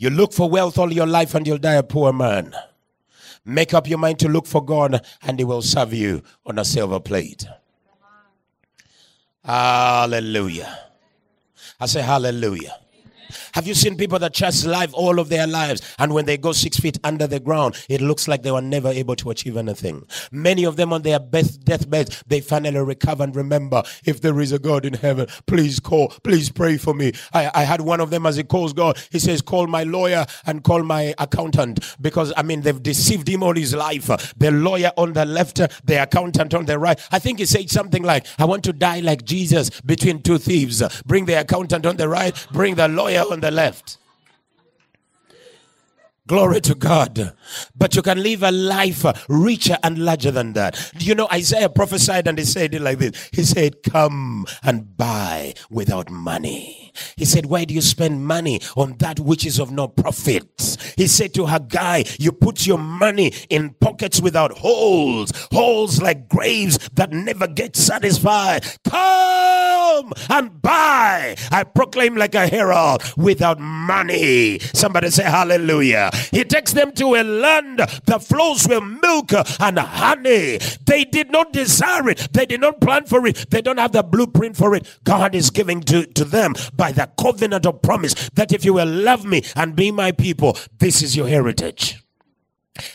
You look for wealth all your life and you'll die a poor man. Make up your mind to look for God and He will serve you on a silver plate. Hallelujah. I say hallelujah. Have you seen people that trust life all of their lives and when they go six feet under the ground, it looks like they were never able to achieve anything? Many of them on their best deathbed, they finally recover and remember if there is a God in heaven, please call, please pray for me. I, I had one of them as he calls God, he says, Call my lawyer and call my accountant because I mean they've deceived him all his life. The lawyer on the left, the accountant on the right. I think he said something like, I want to die like Jesus between two thieves. Bring the accountant on the right, bring the lawyer on the left. Glory to God. But you can live a life richer and larger than that. You know, Isaiah prophesied and he said it like this He said, Come and buy without money. He said, Why do you spend money on that which is of no profit? He said to Haggai, You put your money in pockets without holes, holes like graves that never get satisfied. Come and buy. I proclaim like a herald without money. Somebody say hallelujah. He takes them to a land that flows with milk and honey. They did not desire it, they did not plan for it, they don't have the blueprint for it. God is giving to, to them by the covenant of promise that if you will love me and be my people, this is your heritage.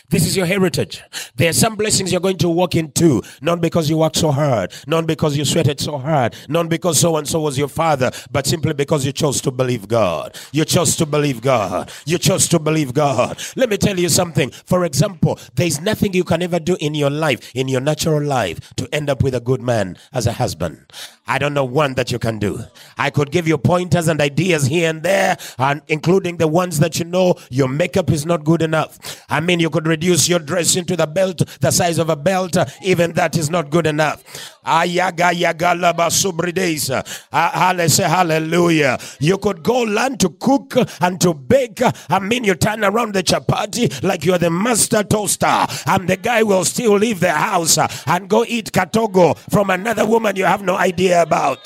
This is your heritage. There are some blessings you're going to walk into, not because you worked so hard, not because you sweated so hard, not because so and so was your father, but simply because you chose to believe God. You chose to believe God. You chose to believe God. Let me tell you something. For example, there is nothing you can ever do in your life, in your natural life, to end up with a good man as a husband. I don't know one that you can do. I could give you pointers and ideas here and there, and including the ones that you know your makeup is not good enough. I mean, you could reduce your dress into the belt, the size of a belt. Even that is not good enough. Ayaga yagalaba subridesa. Hallelujah. You could go learn to cook and to bake. I mean, you turn around the chapati like you're the master toaster, and the guy will still leave the house and go eat katogo from another woman you have no idea about.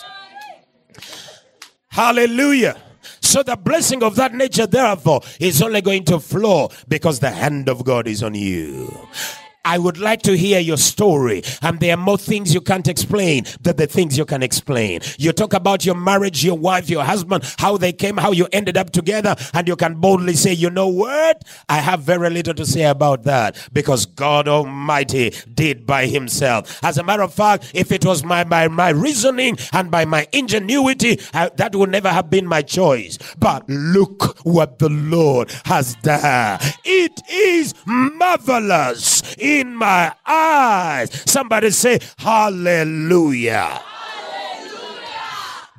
Hallelujah. So the blessing of that nature, therefore, is only going to flow because the hand of God is on you. I would like to hear your story. And there are more things you can't explain than the things you can explain. You talk about your marriage, your wife, your husband, how they came, how you ended up together, and you can boldly say, you know what? I have very little to say about that because God Almighty did by Himself. As a matter of fact, if it was my, my, my reasoning and by my ingenuity, I, that would never have been my choice. But look what the Lord has done. It is marvelous in my eyes. Somebody say, Hallelujah.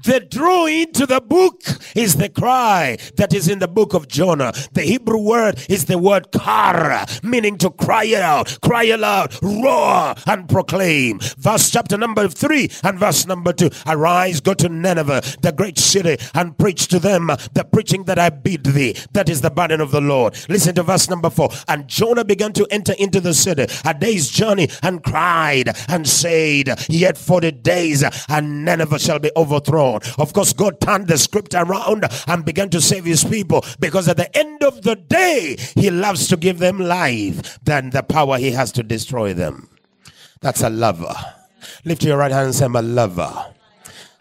The drawing to the book is the cry that is in the book of Jonah. The Hebrew word is the word kara, meaning to cry out, cry aloud, roar, and proclaim. Verse chapter number three and verse number two. Arise, go to Nineveh, the great city, and preach to them the preaching that I bid thee. That is the burden of the Lord. Listen to verse number four. And Jonah began to enter into the city a day's journey and cried and said, Yet forty days and Nineveh shall be overthrown. Of course, God turned the script around and began to save his people because at the end of the day, he loves to give them life than the power he has to destroy them. That's a lover. Lift your right hand and say, I'm a lover.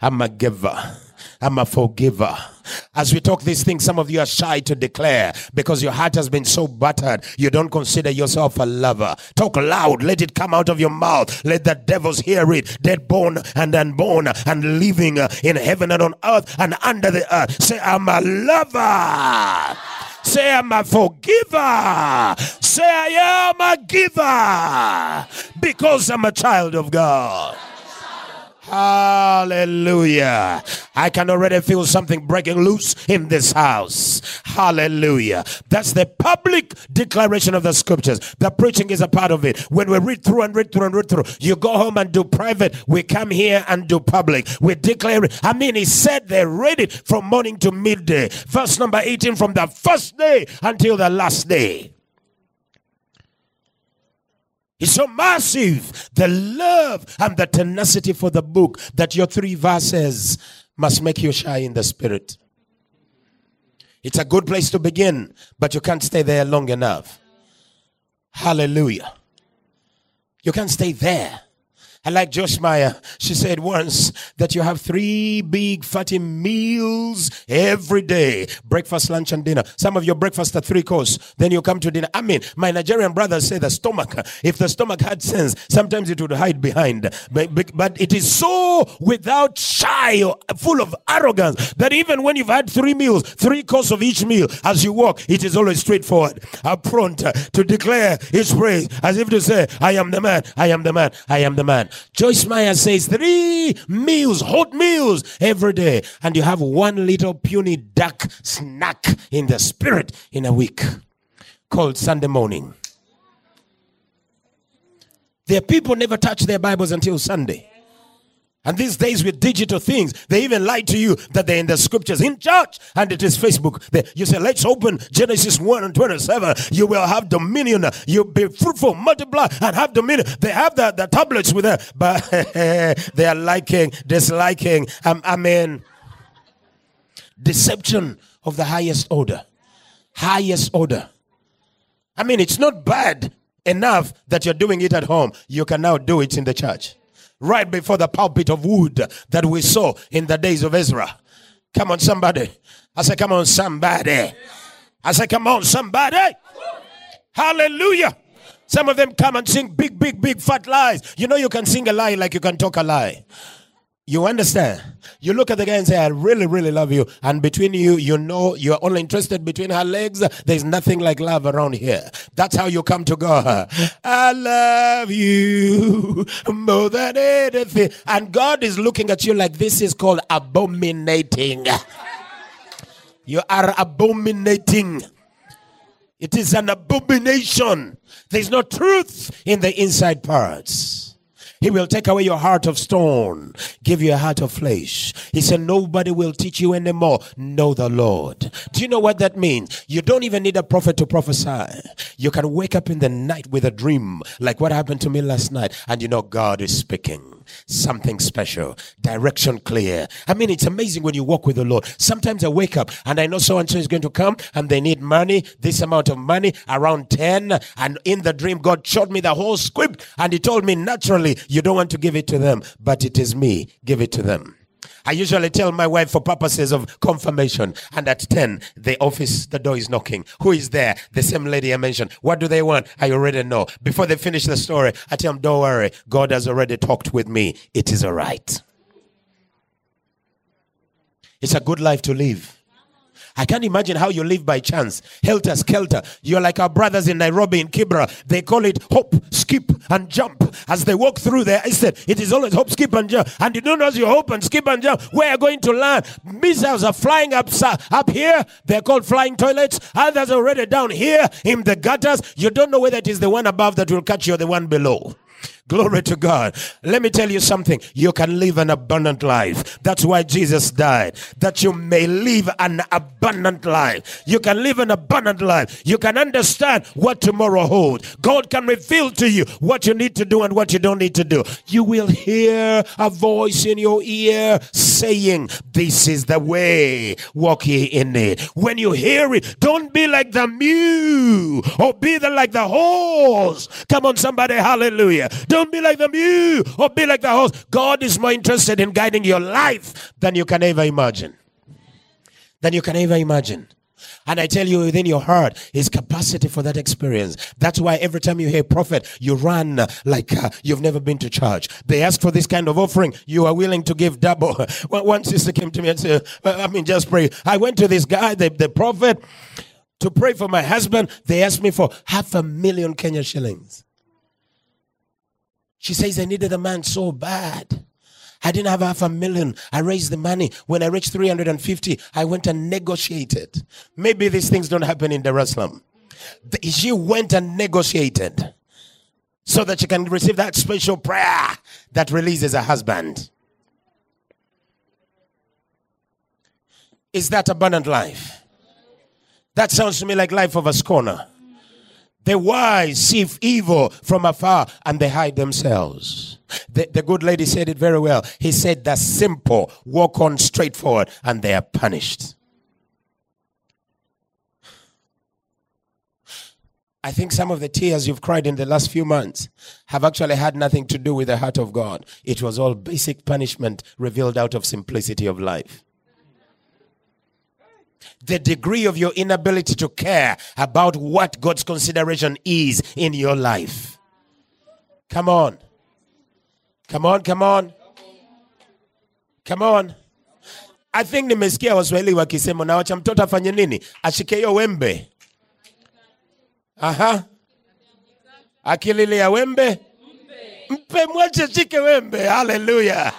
I'm a giver. I'm a forgiver. As we talk these things, some of you are shy to declare because your heart has been so battered. You don't consider yourself a lover. Talk loud. Let it come out of your mouth. Let the devils hear it. Dead born and unborn and living in heaven and on earth and under the earth. Say, I'm a lover. Say, I'm a forgiver. Say, I am a giver because I'm a child of God. Hallelujah. I can already feel something breaking loose in this house. Hallelujah. That's the public declaration of the scriptures. The preaching is a part of it. When we read through and read through and read through, you go home and do private. We come here and do public. We declare it. I mean, he said they read it from morning to midday. Verse number 18 from the first day until the last day. It's so massive, the love and the tenacity for the book, that your three verses must make you shy in the spirit. It's a good place to begin, but you can't stay there long enough. Hallelujah. You can't stay there. I like Joyce Meyer. She said once that you have three big fatty meals every day breakfast, lunch, and dinner. Some of your breakfast are three course. Then you come to dinner. I mean, my Nigerian brothers say the stomach, if the stomach had sense, sometimes it would hide behind. But, but it is so without shy or full of arrogance that even when you've had three meals, three course of each meal, as you walk, it is always straightforward, upfront to declare his praise as if to say, I am the man, I am the man, I am the man. Joyce Meyer says three meals, hot meals every day, and you have one little puny duck snack in the spirit in a week called Sunday morning. Their people never touch their Bibles until Sunday. And these days with digital things, they even lie to you that they're in the scriptures in church and it is Facebook. They, you say, let's open Genesis 1 and 27. You will have dominion. You'll be fruitful, multiply, and have dominion. They have the, the tablets with them, but they are liking, disliking. Um, I mean, deception of the highest order. Highest order. I mean, it's not bad enough that you're doing it at home. You can now do it in the church right before the pulpit of wood that we saw in the days of Ezra. Come on, somebody. I say, come on, somebody. I say, come on, somebody. Hallelujah. Some of them come and sing big, big, big fat lies. You know, you can sing a lie like you can talk a lie. You understand? You look at the guy and say, I really, really love you. And between you, you know you're only interested between her legs. There's nothing like love around here. That's how you come to God. I love you more than anything. And God is looking at you like this is called abominating. You are abominating. It is an abomination. There's no truth in the inside parts. He will take away your heart of stone, give you a heart of flesh. He said, Nobody will teach you anymore. Know the Lord. Do you know what that means? You don't even need a prophet to prophesy. You can wake up in the night with a dream, like what happened to me last night, and you know God is speaking something special, direction clear. I mean, it's amazing when you walk with the Lord. Sometimes I wake up and I know so and so is going to come and they need money, this amount of money, around 10. And in the dream, God showed me the whole script and He told me, naturally, you don't want to give it to them, but it is me. Give it to them. I usually tell my wife for purposes of confirmation. And at 10, the office, the door is knocking. Who is there? The same lady I mentioned. What do they want? I already know. Before they finish the story, I tell them, don't worry. God has already talked with me. It is all right. It's a good life to live. I can't imagine how you live by chance. Helter skelter. You're like our brothers in Nairobi in Kibra. They call it hop, skip, and jump. As they walk through there, I said, it is always hop, skip, and jump. And you don't know as you hop and skip and jump where you're going to land. Missiles are flying up, up here. They're called flying toilets. Others are already down here in the gutters. You don't know whether it is the one above that will catch you or the one below. Glory to God. Let me tell you something. You can live an abundant life. That's why Jesus died. That you may live an abundant life. You can live an abundant life. You can understand what tomorrow holds. God can reveal to you what you need to do and what you don't need to do. You will hear a voice in your ear saying, This is the way. Walk ye in it. When you hear it, don't be like the mule or be the, like the horse. Come on, somebody. Hallelujah. Don't be like the mule or be like the horse. God is more interested in guiding your life than you can ever imagine. Than you can ever imagine. And I tell you, within your heart is capacity for that experience. That's why every time you hear prophet, you run like uh, you've never been to church. They ask for this kind of offering. You are willing to give double. One sister came to me and said, I mean, just pray. I went to this guy, the, the prophet, to pray for my husband. They asked me for half a million Kenya shillings. She says, I needed a man so bad. I didn't have half a million. I raised the money. When I reached 350, I went and negotiated. Maybe these things don't happen in Jerusalem. She went and negotiated so that she can receive that special prayer that releases a husband. Is that abundant life? That sounds to me like life of a scorner. The wise see evil from afar and they hide themselves. The, the good lady said it very well. He said, The simple walk on straightforward and they are punished. I think some of the tears you've cried in the last few months have actually had nothing to do with the heart of God. It was all basic punishment revealed out of simplicity of life the degree of your inability to care about what God's consideration is in your life. Come on. Come on, come on. Come on. I think nimesikia waswahili wakisema nawacha mtoto afanye nini? Ashike hiyo wembe. Aha. Akililia wembe mpe, mwache shike wembe. Haleluya.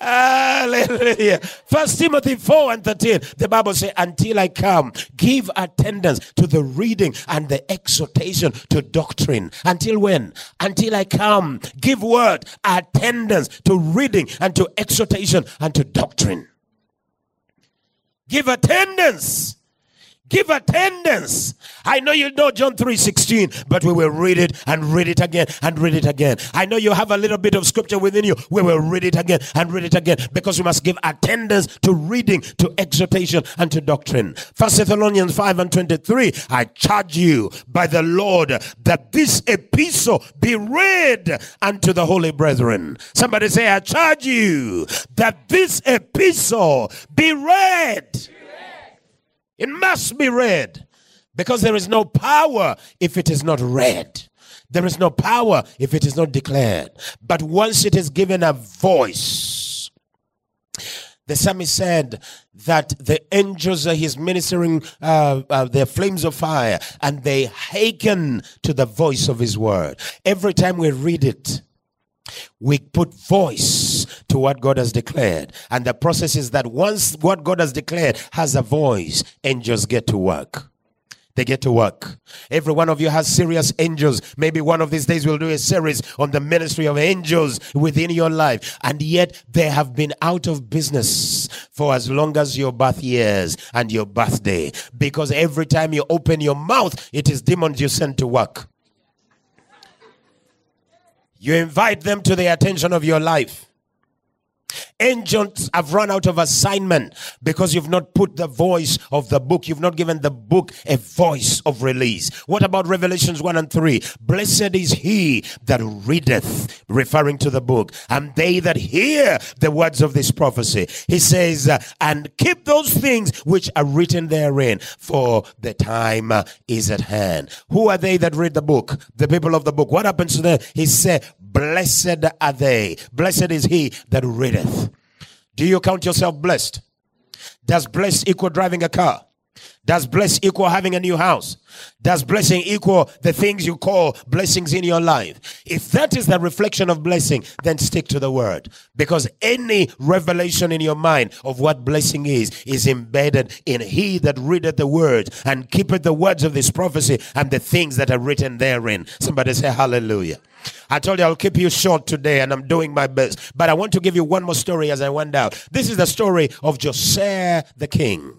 Hallelujah. First Timothy 4 and 13. The Bible says, Until I come, give attendance to the reading and the exhortation to doctrine. Until when? Until I come, give word, attendance to reading and to exhortation and to doctrine. Give attendance Give attendance. I know you know John 3:16, but we will read it and read it again and read it again. I know you have a little bit of scripture within you. We will read it again and read it again because we must give attendance to reading, to exhortation, and to doctrine. First Thessalonians 5 and 23. I charge you by the Lord that this epistle be read unto the holy brethren. Somebody say, I charge you that this epistle be read it must be read because there is no power if it is not read. There is no power if it is not declared. But once it is given a voice, the psalmist said that the angels are his ministering uh, uh, their flames of fire and they hearken to the voice of his word. Every time we read it, we put voice to what God has declared. And the process is that once what God has declared has a voice, angels get to work. They get to work. Every one of you has serious angels. Maybe one of these days we'll do a series on the ministry of angels within your life. And yet they have been out of business for as long as your birth years and your birthday. Because every time you open your mouth, it is demons you send to work. You invite them to the attention of your life. Angels have run out of assignment because you've not put the voice of the book. You've not given the book a voice of release. What about Revelations 1 and 3? Blessed is he that readeth, referring to the book, and they that hear the words of this prophecy. He says, uh, and keep those things which are written therein, for the time uh, is at hand. Who are they that read the book? The people of the book. What happens to them? He said, Blessed are they. Blessed is he that readeth. Do you count yourself blessed? Does blessed equal driving a car? Does bless equal having a new house? Does blessing equal the things you call blessings in your life? If that is the reflection of blessing, then stick to the word. Because any revelation in your mind of what blessing is, is embedded in he that readeth the word and keepeth the words of this prophecy and the things that are written therein. Somebody say hallelujah. I told you I'll keep you short today and I'm doing my best. But I want to give you one more story as I went out. This is the story of Josiah the king.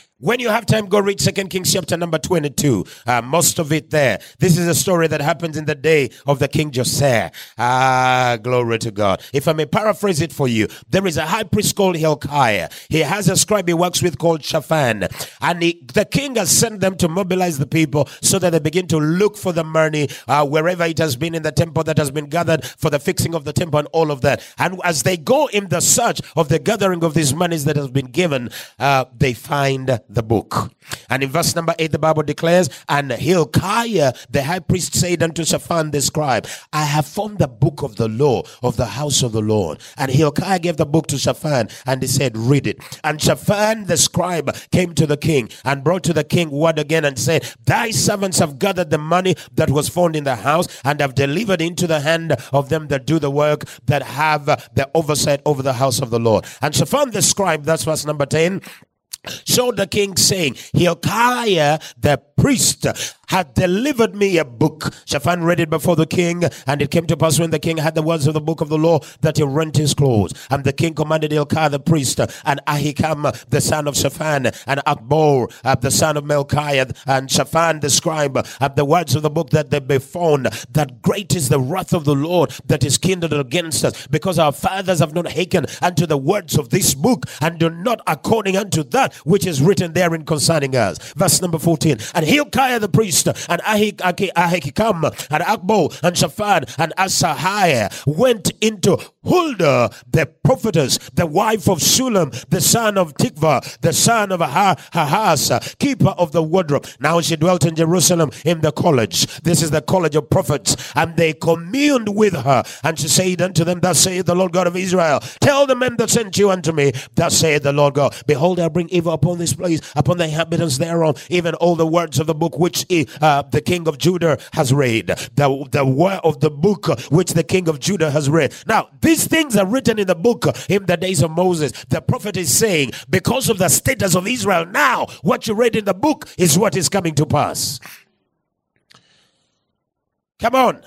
When you have time, go read Second Kings chapter number 22. Uh, most of it there. This is a story that happens in the day of the King Josiah. Ah, glory to God. If I may paraphrase it for you, there is a high priest called Hilkiah. He has a scribe he works with called Shaphan. And he, the king has sent them to mobilize the people so that they begin to look for the money uh, wherever it has been in the temple that has been gathered for the fixing of the temple and all of that. And as they go in the search of the gathering of these monies that has been given, uh, they find the book. And in verse number 8, the Bible declares, And Hilkiah, the high priest, said unto Shaphan the scribe, I have found the book of the law of the house of the Lord. And Hilkiah gave the book to Shaphan, and he said, Read it. And Shaphan the scribe came to the king and brought to the king word again and said, Thy servants have gathered the money that was found in the house and have delivered into the hand of them that do the work that have the oversight over the house of the Lord. And Shaphan the scribe, that's verse number 10, showed the king saying, Hilkiah the priest had delivered me a book. Shaphan read it before the king, and it came to pass when the king had the words of the book of the law that he rent his clothes. And the king commanded Hilkiah the priest, and Ahikam the son of Shaphan, and Achbor uh, the son of Melchiah, and Shaphan the scribe, uh, the words of the book that they be found, that great is the wrath of the Lord that is kindled against us, because our fathers have not hearkened unto the words of this book, and do not according unto that which is written therein concerning us. Verse number 14. And Hilkiah the priest and Ahikam and Achbor and Shaphan and Asahiah went into Huldah, the prophetess, the wife of Shallum, the son of Tikva, the son of Ahaz, keeper of the wardrobe. Now she dwelt in Jerusalem in the college. This is the college of prophets. And they communed with her. And she said unto them, Thus saith the Lord God of Israel, Tell the men that sent you unto me, Thus saith the Lord God, Behold, I bring evil upon this place, upon the inhabitants thereof, even all the words of the book which uh, the king of Judah has read. The, the word of the book which the king of Judah has read. Now, this these things are written in the book in the days of Moses. The prophet is saying, because of the status of Israel now, what you read in the book is what is coming to pass. Come on.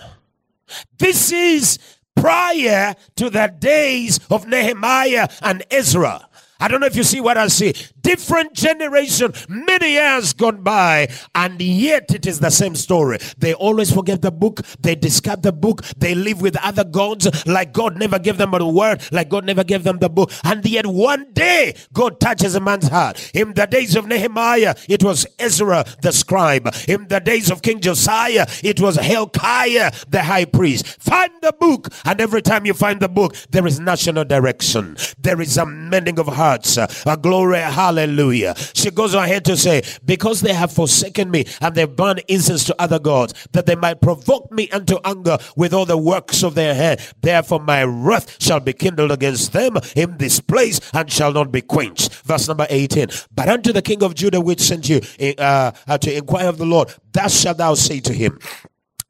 This is prior to the days of Nehemiah and Ezra. I don't know if you see what I see different generation, many years gone by, and yet it is the same story. They always forget the book, they discard the book, they live with other gods, like God never gave them a word, like God never gave them the book. And yet one day, God touches a man's heart. In the days of Nehemiah, it was Ezra the scribe. In the days of King Josiah, it was Hilkiah the high priest. Find the book, and every time you find the book, there is national direction. There is a mending of hearts, a glory, hallelujah Hallelujah. She goes on ahead to say, Because they have forsaken me and they burn incense to other gods, that they might provoke me unto anger with all the works of their hand. Therefore, my wrath shall be kindled against them in this place and shall not be quenched. Verse number 18. But unto the king of Judah, which sent you uh, uh, to inquire of the Lord, thus shalt thou say to him,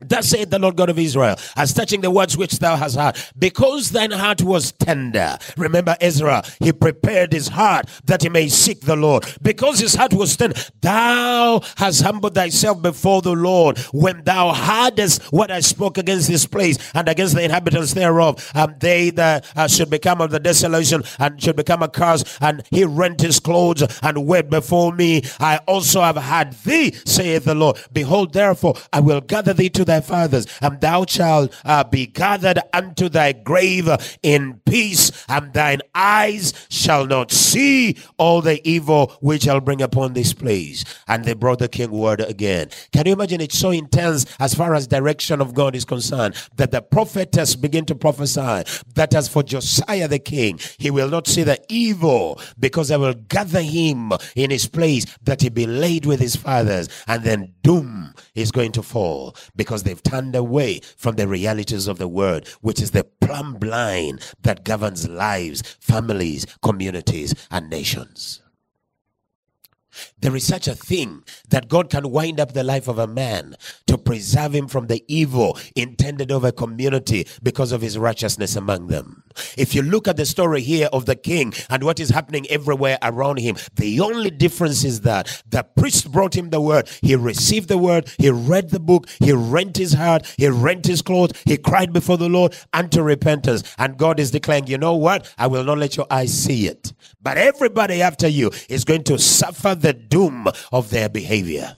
Thus saith the Lord God of Israel, as touching the words which thou hast heard, because thine heart was tender. Remember Ezra, he prepared his heart that he may seek the Lord. Because his heart was tender, thou hast humbled thyself before the Lord when thou heardest what I spoke against this place and against the inhabitants thereof. And they that uh, should become of the desolation and should become a curse. And he rent his clothes and wept before me. I also have had thee, saith the Lord. Behold, therefore, I will gather thee to thy fathers, and thou shalt uh, be gathered unto thy grave in peace, and thine eyes shall not see all the evil which I'll bring upon this place. And they brought the king word again. Can you imagine? It's so intense as far as direction of God is concerned that the prophetess begin to prophesy that as for Josiah the king, he will not see the evil because I will gather him in his place that he be laid with his fathers, and then doom is going to fall because because they've turned away from the realities of the word, which is the plumb line that governs lives, families, communities, and nations. There is such a thing that God can wind up the life of a man to preserve him from the evil intended of a community because of his righteousness among them. If you look at the story here of the king and what is happening everywhere around him, the only difference is that the priest brought him the word. He received the word. He read the book. He rent his heart. He rent his clothes. He cried before the Lord unto repentance. And God is declaring, you know what? I will not let your eyes see it. But everybody after you is going to suffer the doom of their behavior.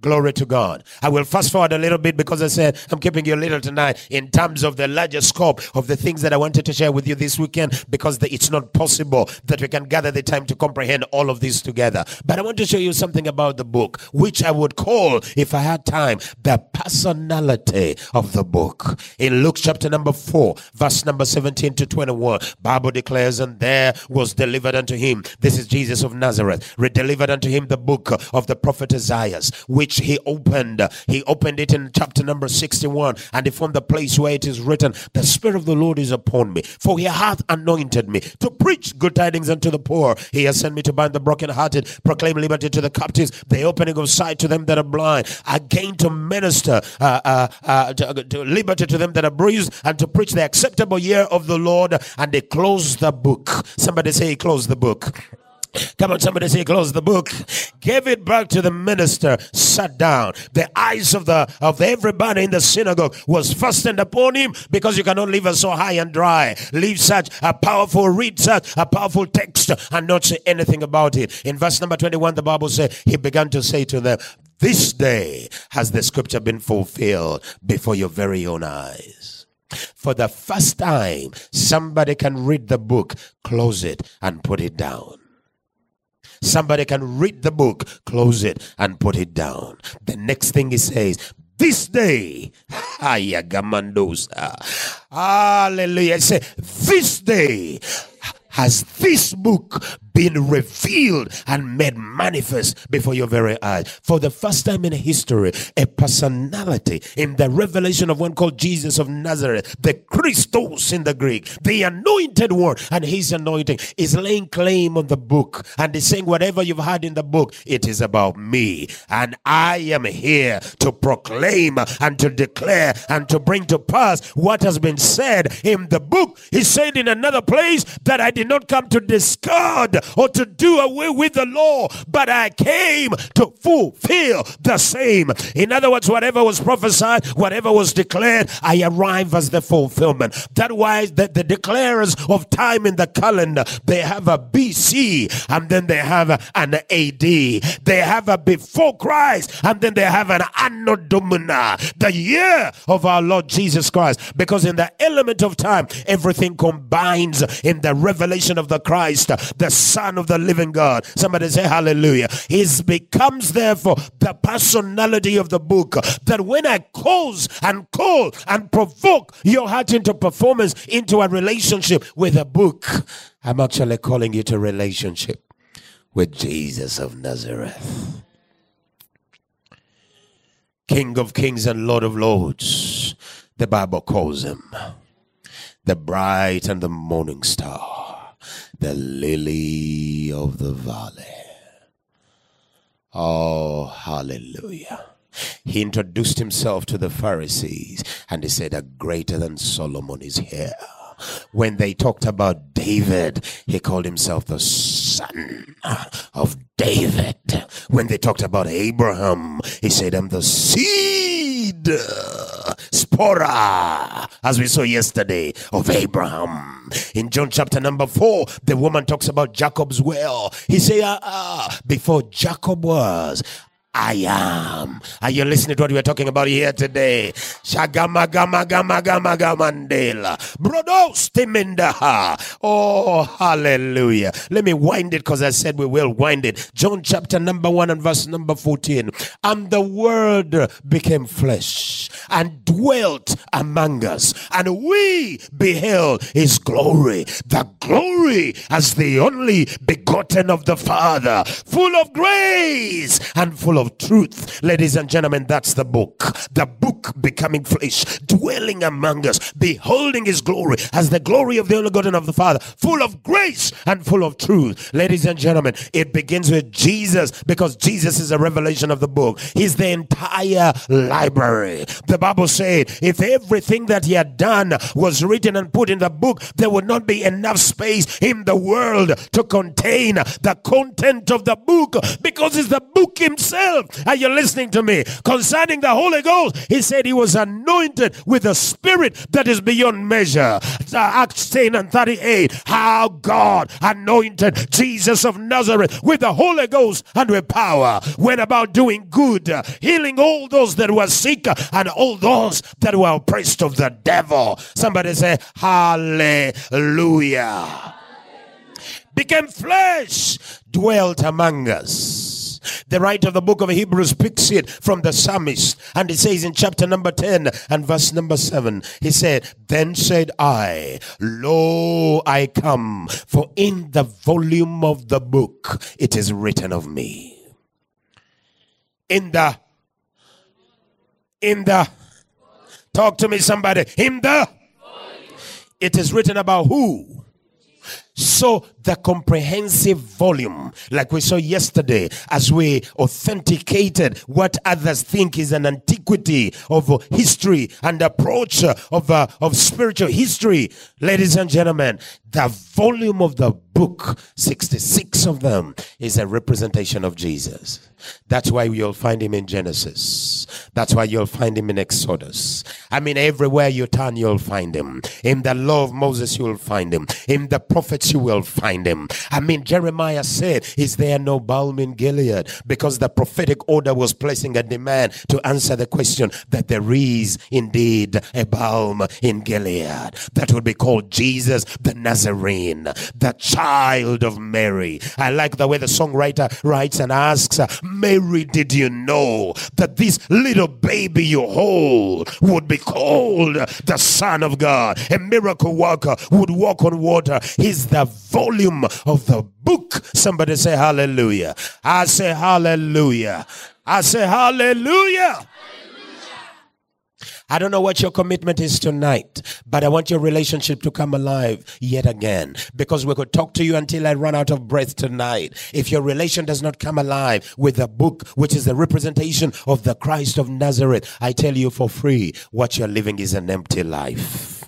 Glory to God. I will fast forward a little bit because I said I'm keeping you a little tonight in terms of the larger scope of the things that I wanted to share with you this weekend because the, it's not possible that we can gather the time to comprehend all of this together. But I want to show you something about the book, which I would call, if I had time, the personality of the book. In Luke chapter number 4, verse number 17 to 21, Bible declares, and there was delivered unto him, this is Jesus of Nazareth, delivered unto him the book of the prophet Isaiah, which he opened. He opened it in chapter number 61, and he found the place where it is written, The Spirit of the Lord is upon me, for he hath anointed me to preach good tidings unto the poor. He has sent me to bind the brokenhearted, proclaim liberty to the captives, the opening of sight to them that are blind, again to minister uh, uh, uh, to, to liberty to them that are bruised, and to preach the acceptable year of the Lord. And they closed the book. Somebody say, he closed the book. Come on, somebody say, close the book. Gave it back to the minister, sat down. The eyes of the of everybody in the synagogue was fastened upon him because you cannot leave us so high and dry. Leave such a powerful, read such a powerful text and not say anything about it. In verse number 21, the Bible says, He began to say to them, This day has the scripture been fulfilled before your very own eyes. For the first time, somebody can read the book, close it, and put it down. Somebody can read the book, close it, and put it down. The next thing he says, this day, hallelujah. Say, this day has this book been revealed and made manifest before your very eyes. For the first time in history, a personality in the revelation of one called Jesus of Nazareth, the Christos in the Greek, the anointed one, and his anointing is laying claim on the book and is saying, Whatever you've had in the book, it is about me. And I am here to proclaim and to declare and to bring to pass what has been said in the book. He said in another place that I did not come to discard or to do away with the law, but I came to fulfill the same. In other words, whatever was prophesied, whatever was declared, I arrive as the fulfillment. That why the, the declarers of time in the calendar, they have a BC and then they have an AD. They have a before Christ and then they have an Anno Domini, the year of our Lord Jesus Christ. Because in the element of time, everything combines in the revelation of the Christ, the Son of the living God. Somebody say hallelujah. It becomes therefore the personality of the book that when I cause and call and provoke your heart into performance, into a relationship with a book, I'm actually calling you to relationship with Jesus of Nazareth. King of kings and Lord of lords, the Bible calls him the bright and the morning star the lily of the valley. Oh, hallelujah. He introduced himself to the Pharisees and he said, A greater than Solomon is here. When they talked about David, he called himself the son of David. When they talked about Abraham, he said, I'm the seed, spora, as we saw yesterday, of Abraham. In John chapter number four, the woman talks about Jacob's well. He say, ah, ah, before Jacob was, I am. Are you listening to what we're talking about here today? Shagama gama gama gama gamandela. Brodos. Oh, hallelujah. Let me wind it because I said we will wind it. John chapter number one and verse number 14. And the word became flesh and dwelt among us, and we beheld his glory. The glory as the only begotten of the Father, full of grace and full of truth. Ladies and gentlemen, that's the book. The book becoming flesh, dwelling among us, beholding his glory as the glory of the only God and of the Father, full of grace and full of truth. Ladies and gentlemen, it begins with Jesus because Jesus is a revelation of the book. He's the entire library. The Bible said if everything that he had done was written and put in the book, there would not be enough space in the world to contain the content of the book because it's the book himself 12. Are you listening to me? Concerning the Holy Ghost, he said he was anointed with a spirit that is beyond measure. Uh, Acts 10 and 38. How God anointed Jesus of Nazareth with the Holy Ghost and with power. Went about doing good, healing all those that were sick and all those that were oppressed of the devil. Somebody say, Hallelujah. Became flesh, dwelt among us. The writer of the book of Hebrews picks it from the psalmist, and it says in chapter number 10 and verse number 7, he said, Then said I, Lo, I come, for in the volume of the book it is written of me. In the, in the, talk to me, somebody, in the, it is written about who? So the comprehensive volume, like we saw yesterday, as we authenticated what others think is an antiquity of history and approach of, uh, of spiritual history, ladies and gentlemen, the volume of the book, 66 of them, is a representation of Jesus. That's why you'll find him in Genesis. That's why you'll find him in Exodus. I mean, everywhere you turn, you'll find him. In the law of Moses, you will find him. In the prophets, you will find him. I mean, Jeremiah said, Is there no balm in Gilead? Because the prophetic order was placing a demand to answer the question that there is indeed a balm in Gilead that would be called Jesus the Nazarene, the child of Mary. I like the way the songwriter writes and asks, Mary, did you know that this little baby you hold would be called the Son of God? A miracle worker would walk on water. He's the volume of the book. Somebody say hallelujah. I say hallelujah. I say hallelujah. I don't know what your commitment is tonight, but I want your relationship to come alive yet again because we could talk to you until I run out of breath tonight. If your relation does not come alive with the book, which is the representation of the Christ of Nazareth, I tell you for free, what you're living is an empty life.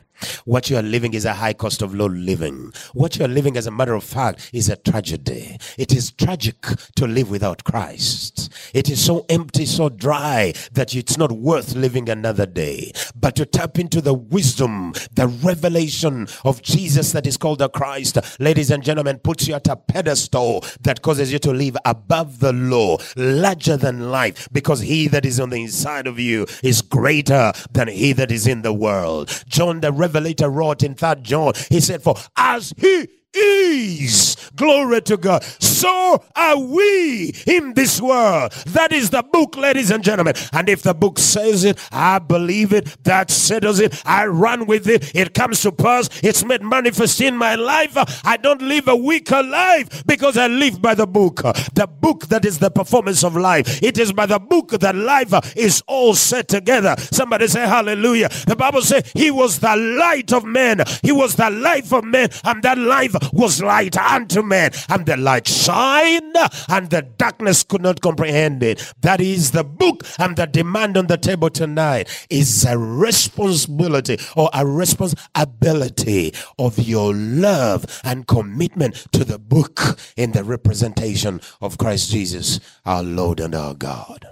What you are living is a high cost of low living. What you are living, as a matter of fact, is a tragedy. It is tragic to live without Christ. It is so empty, so dry that it's not worth living another day. But to tap into the wisdom, the revelation of Jesus that is called the Christ, ladies and gentlemen, puts you at a pedestal that causes you to live above the law, larger than life, because he that is on the inside of you is greater than he that is in the world. John the Revelator wrote in third John, he said, For as he is. Glory to God. So are we in this world. That is the book, ladies and gentlemen. And if the book says it, I believe it. That settles it. I run with it. It comes to pass. It's made manifest in my life. I don't live a weaker life because I live by the book. The book that is the performance of life. It is by the book that life is all set together. Somebody say hallelujah. The Bible says he was the light of men. He was the life of men. And that life was light unto men, and the light shined, and the darkness could not comprehend it. That is the book, and the demand on the table tonight is a responsibility or a responsibility of your love and commitment to the book in the representation of Christ Jesus, our Lord and our God.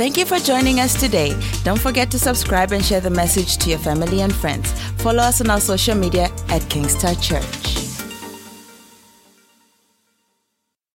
Thank you for joining us today. Don't forget to subscribe and share the message to your family and friends. Follow us on our social media at King's Touch Church.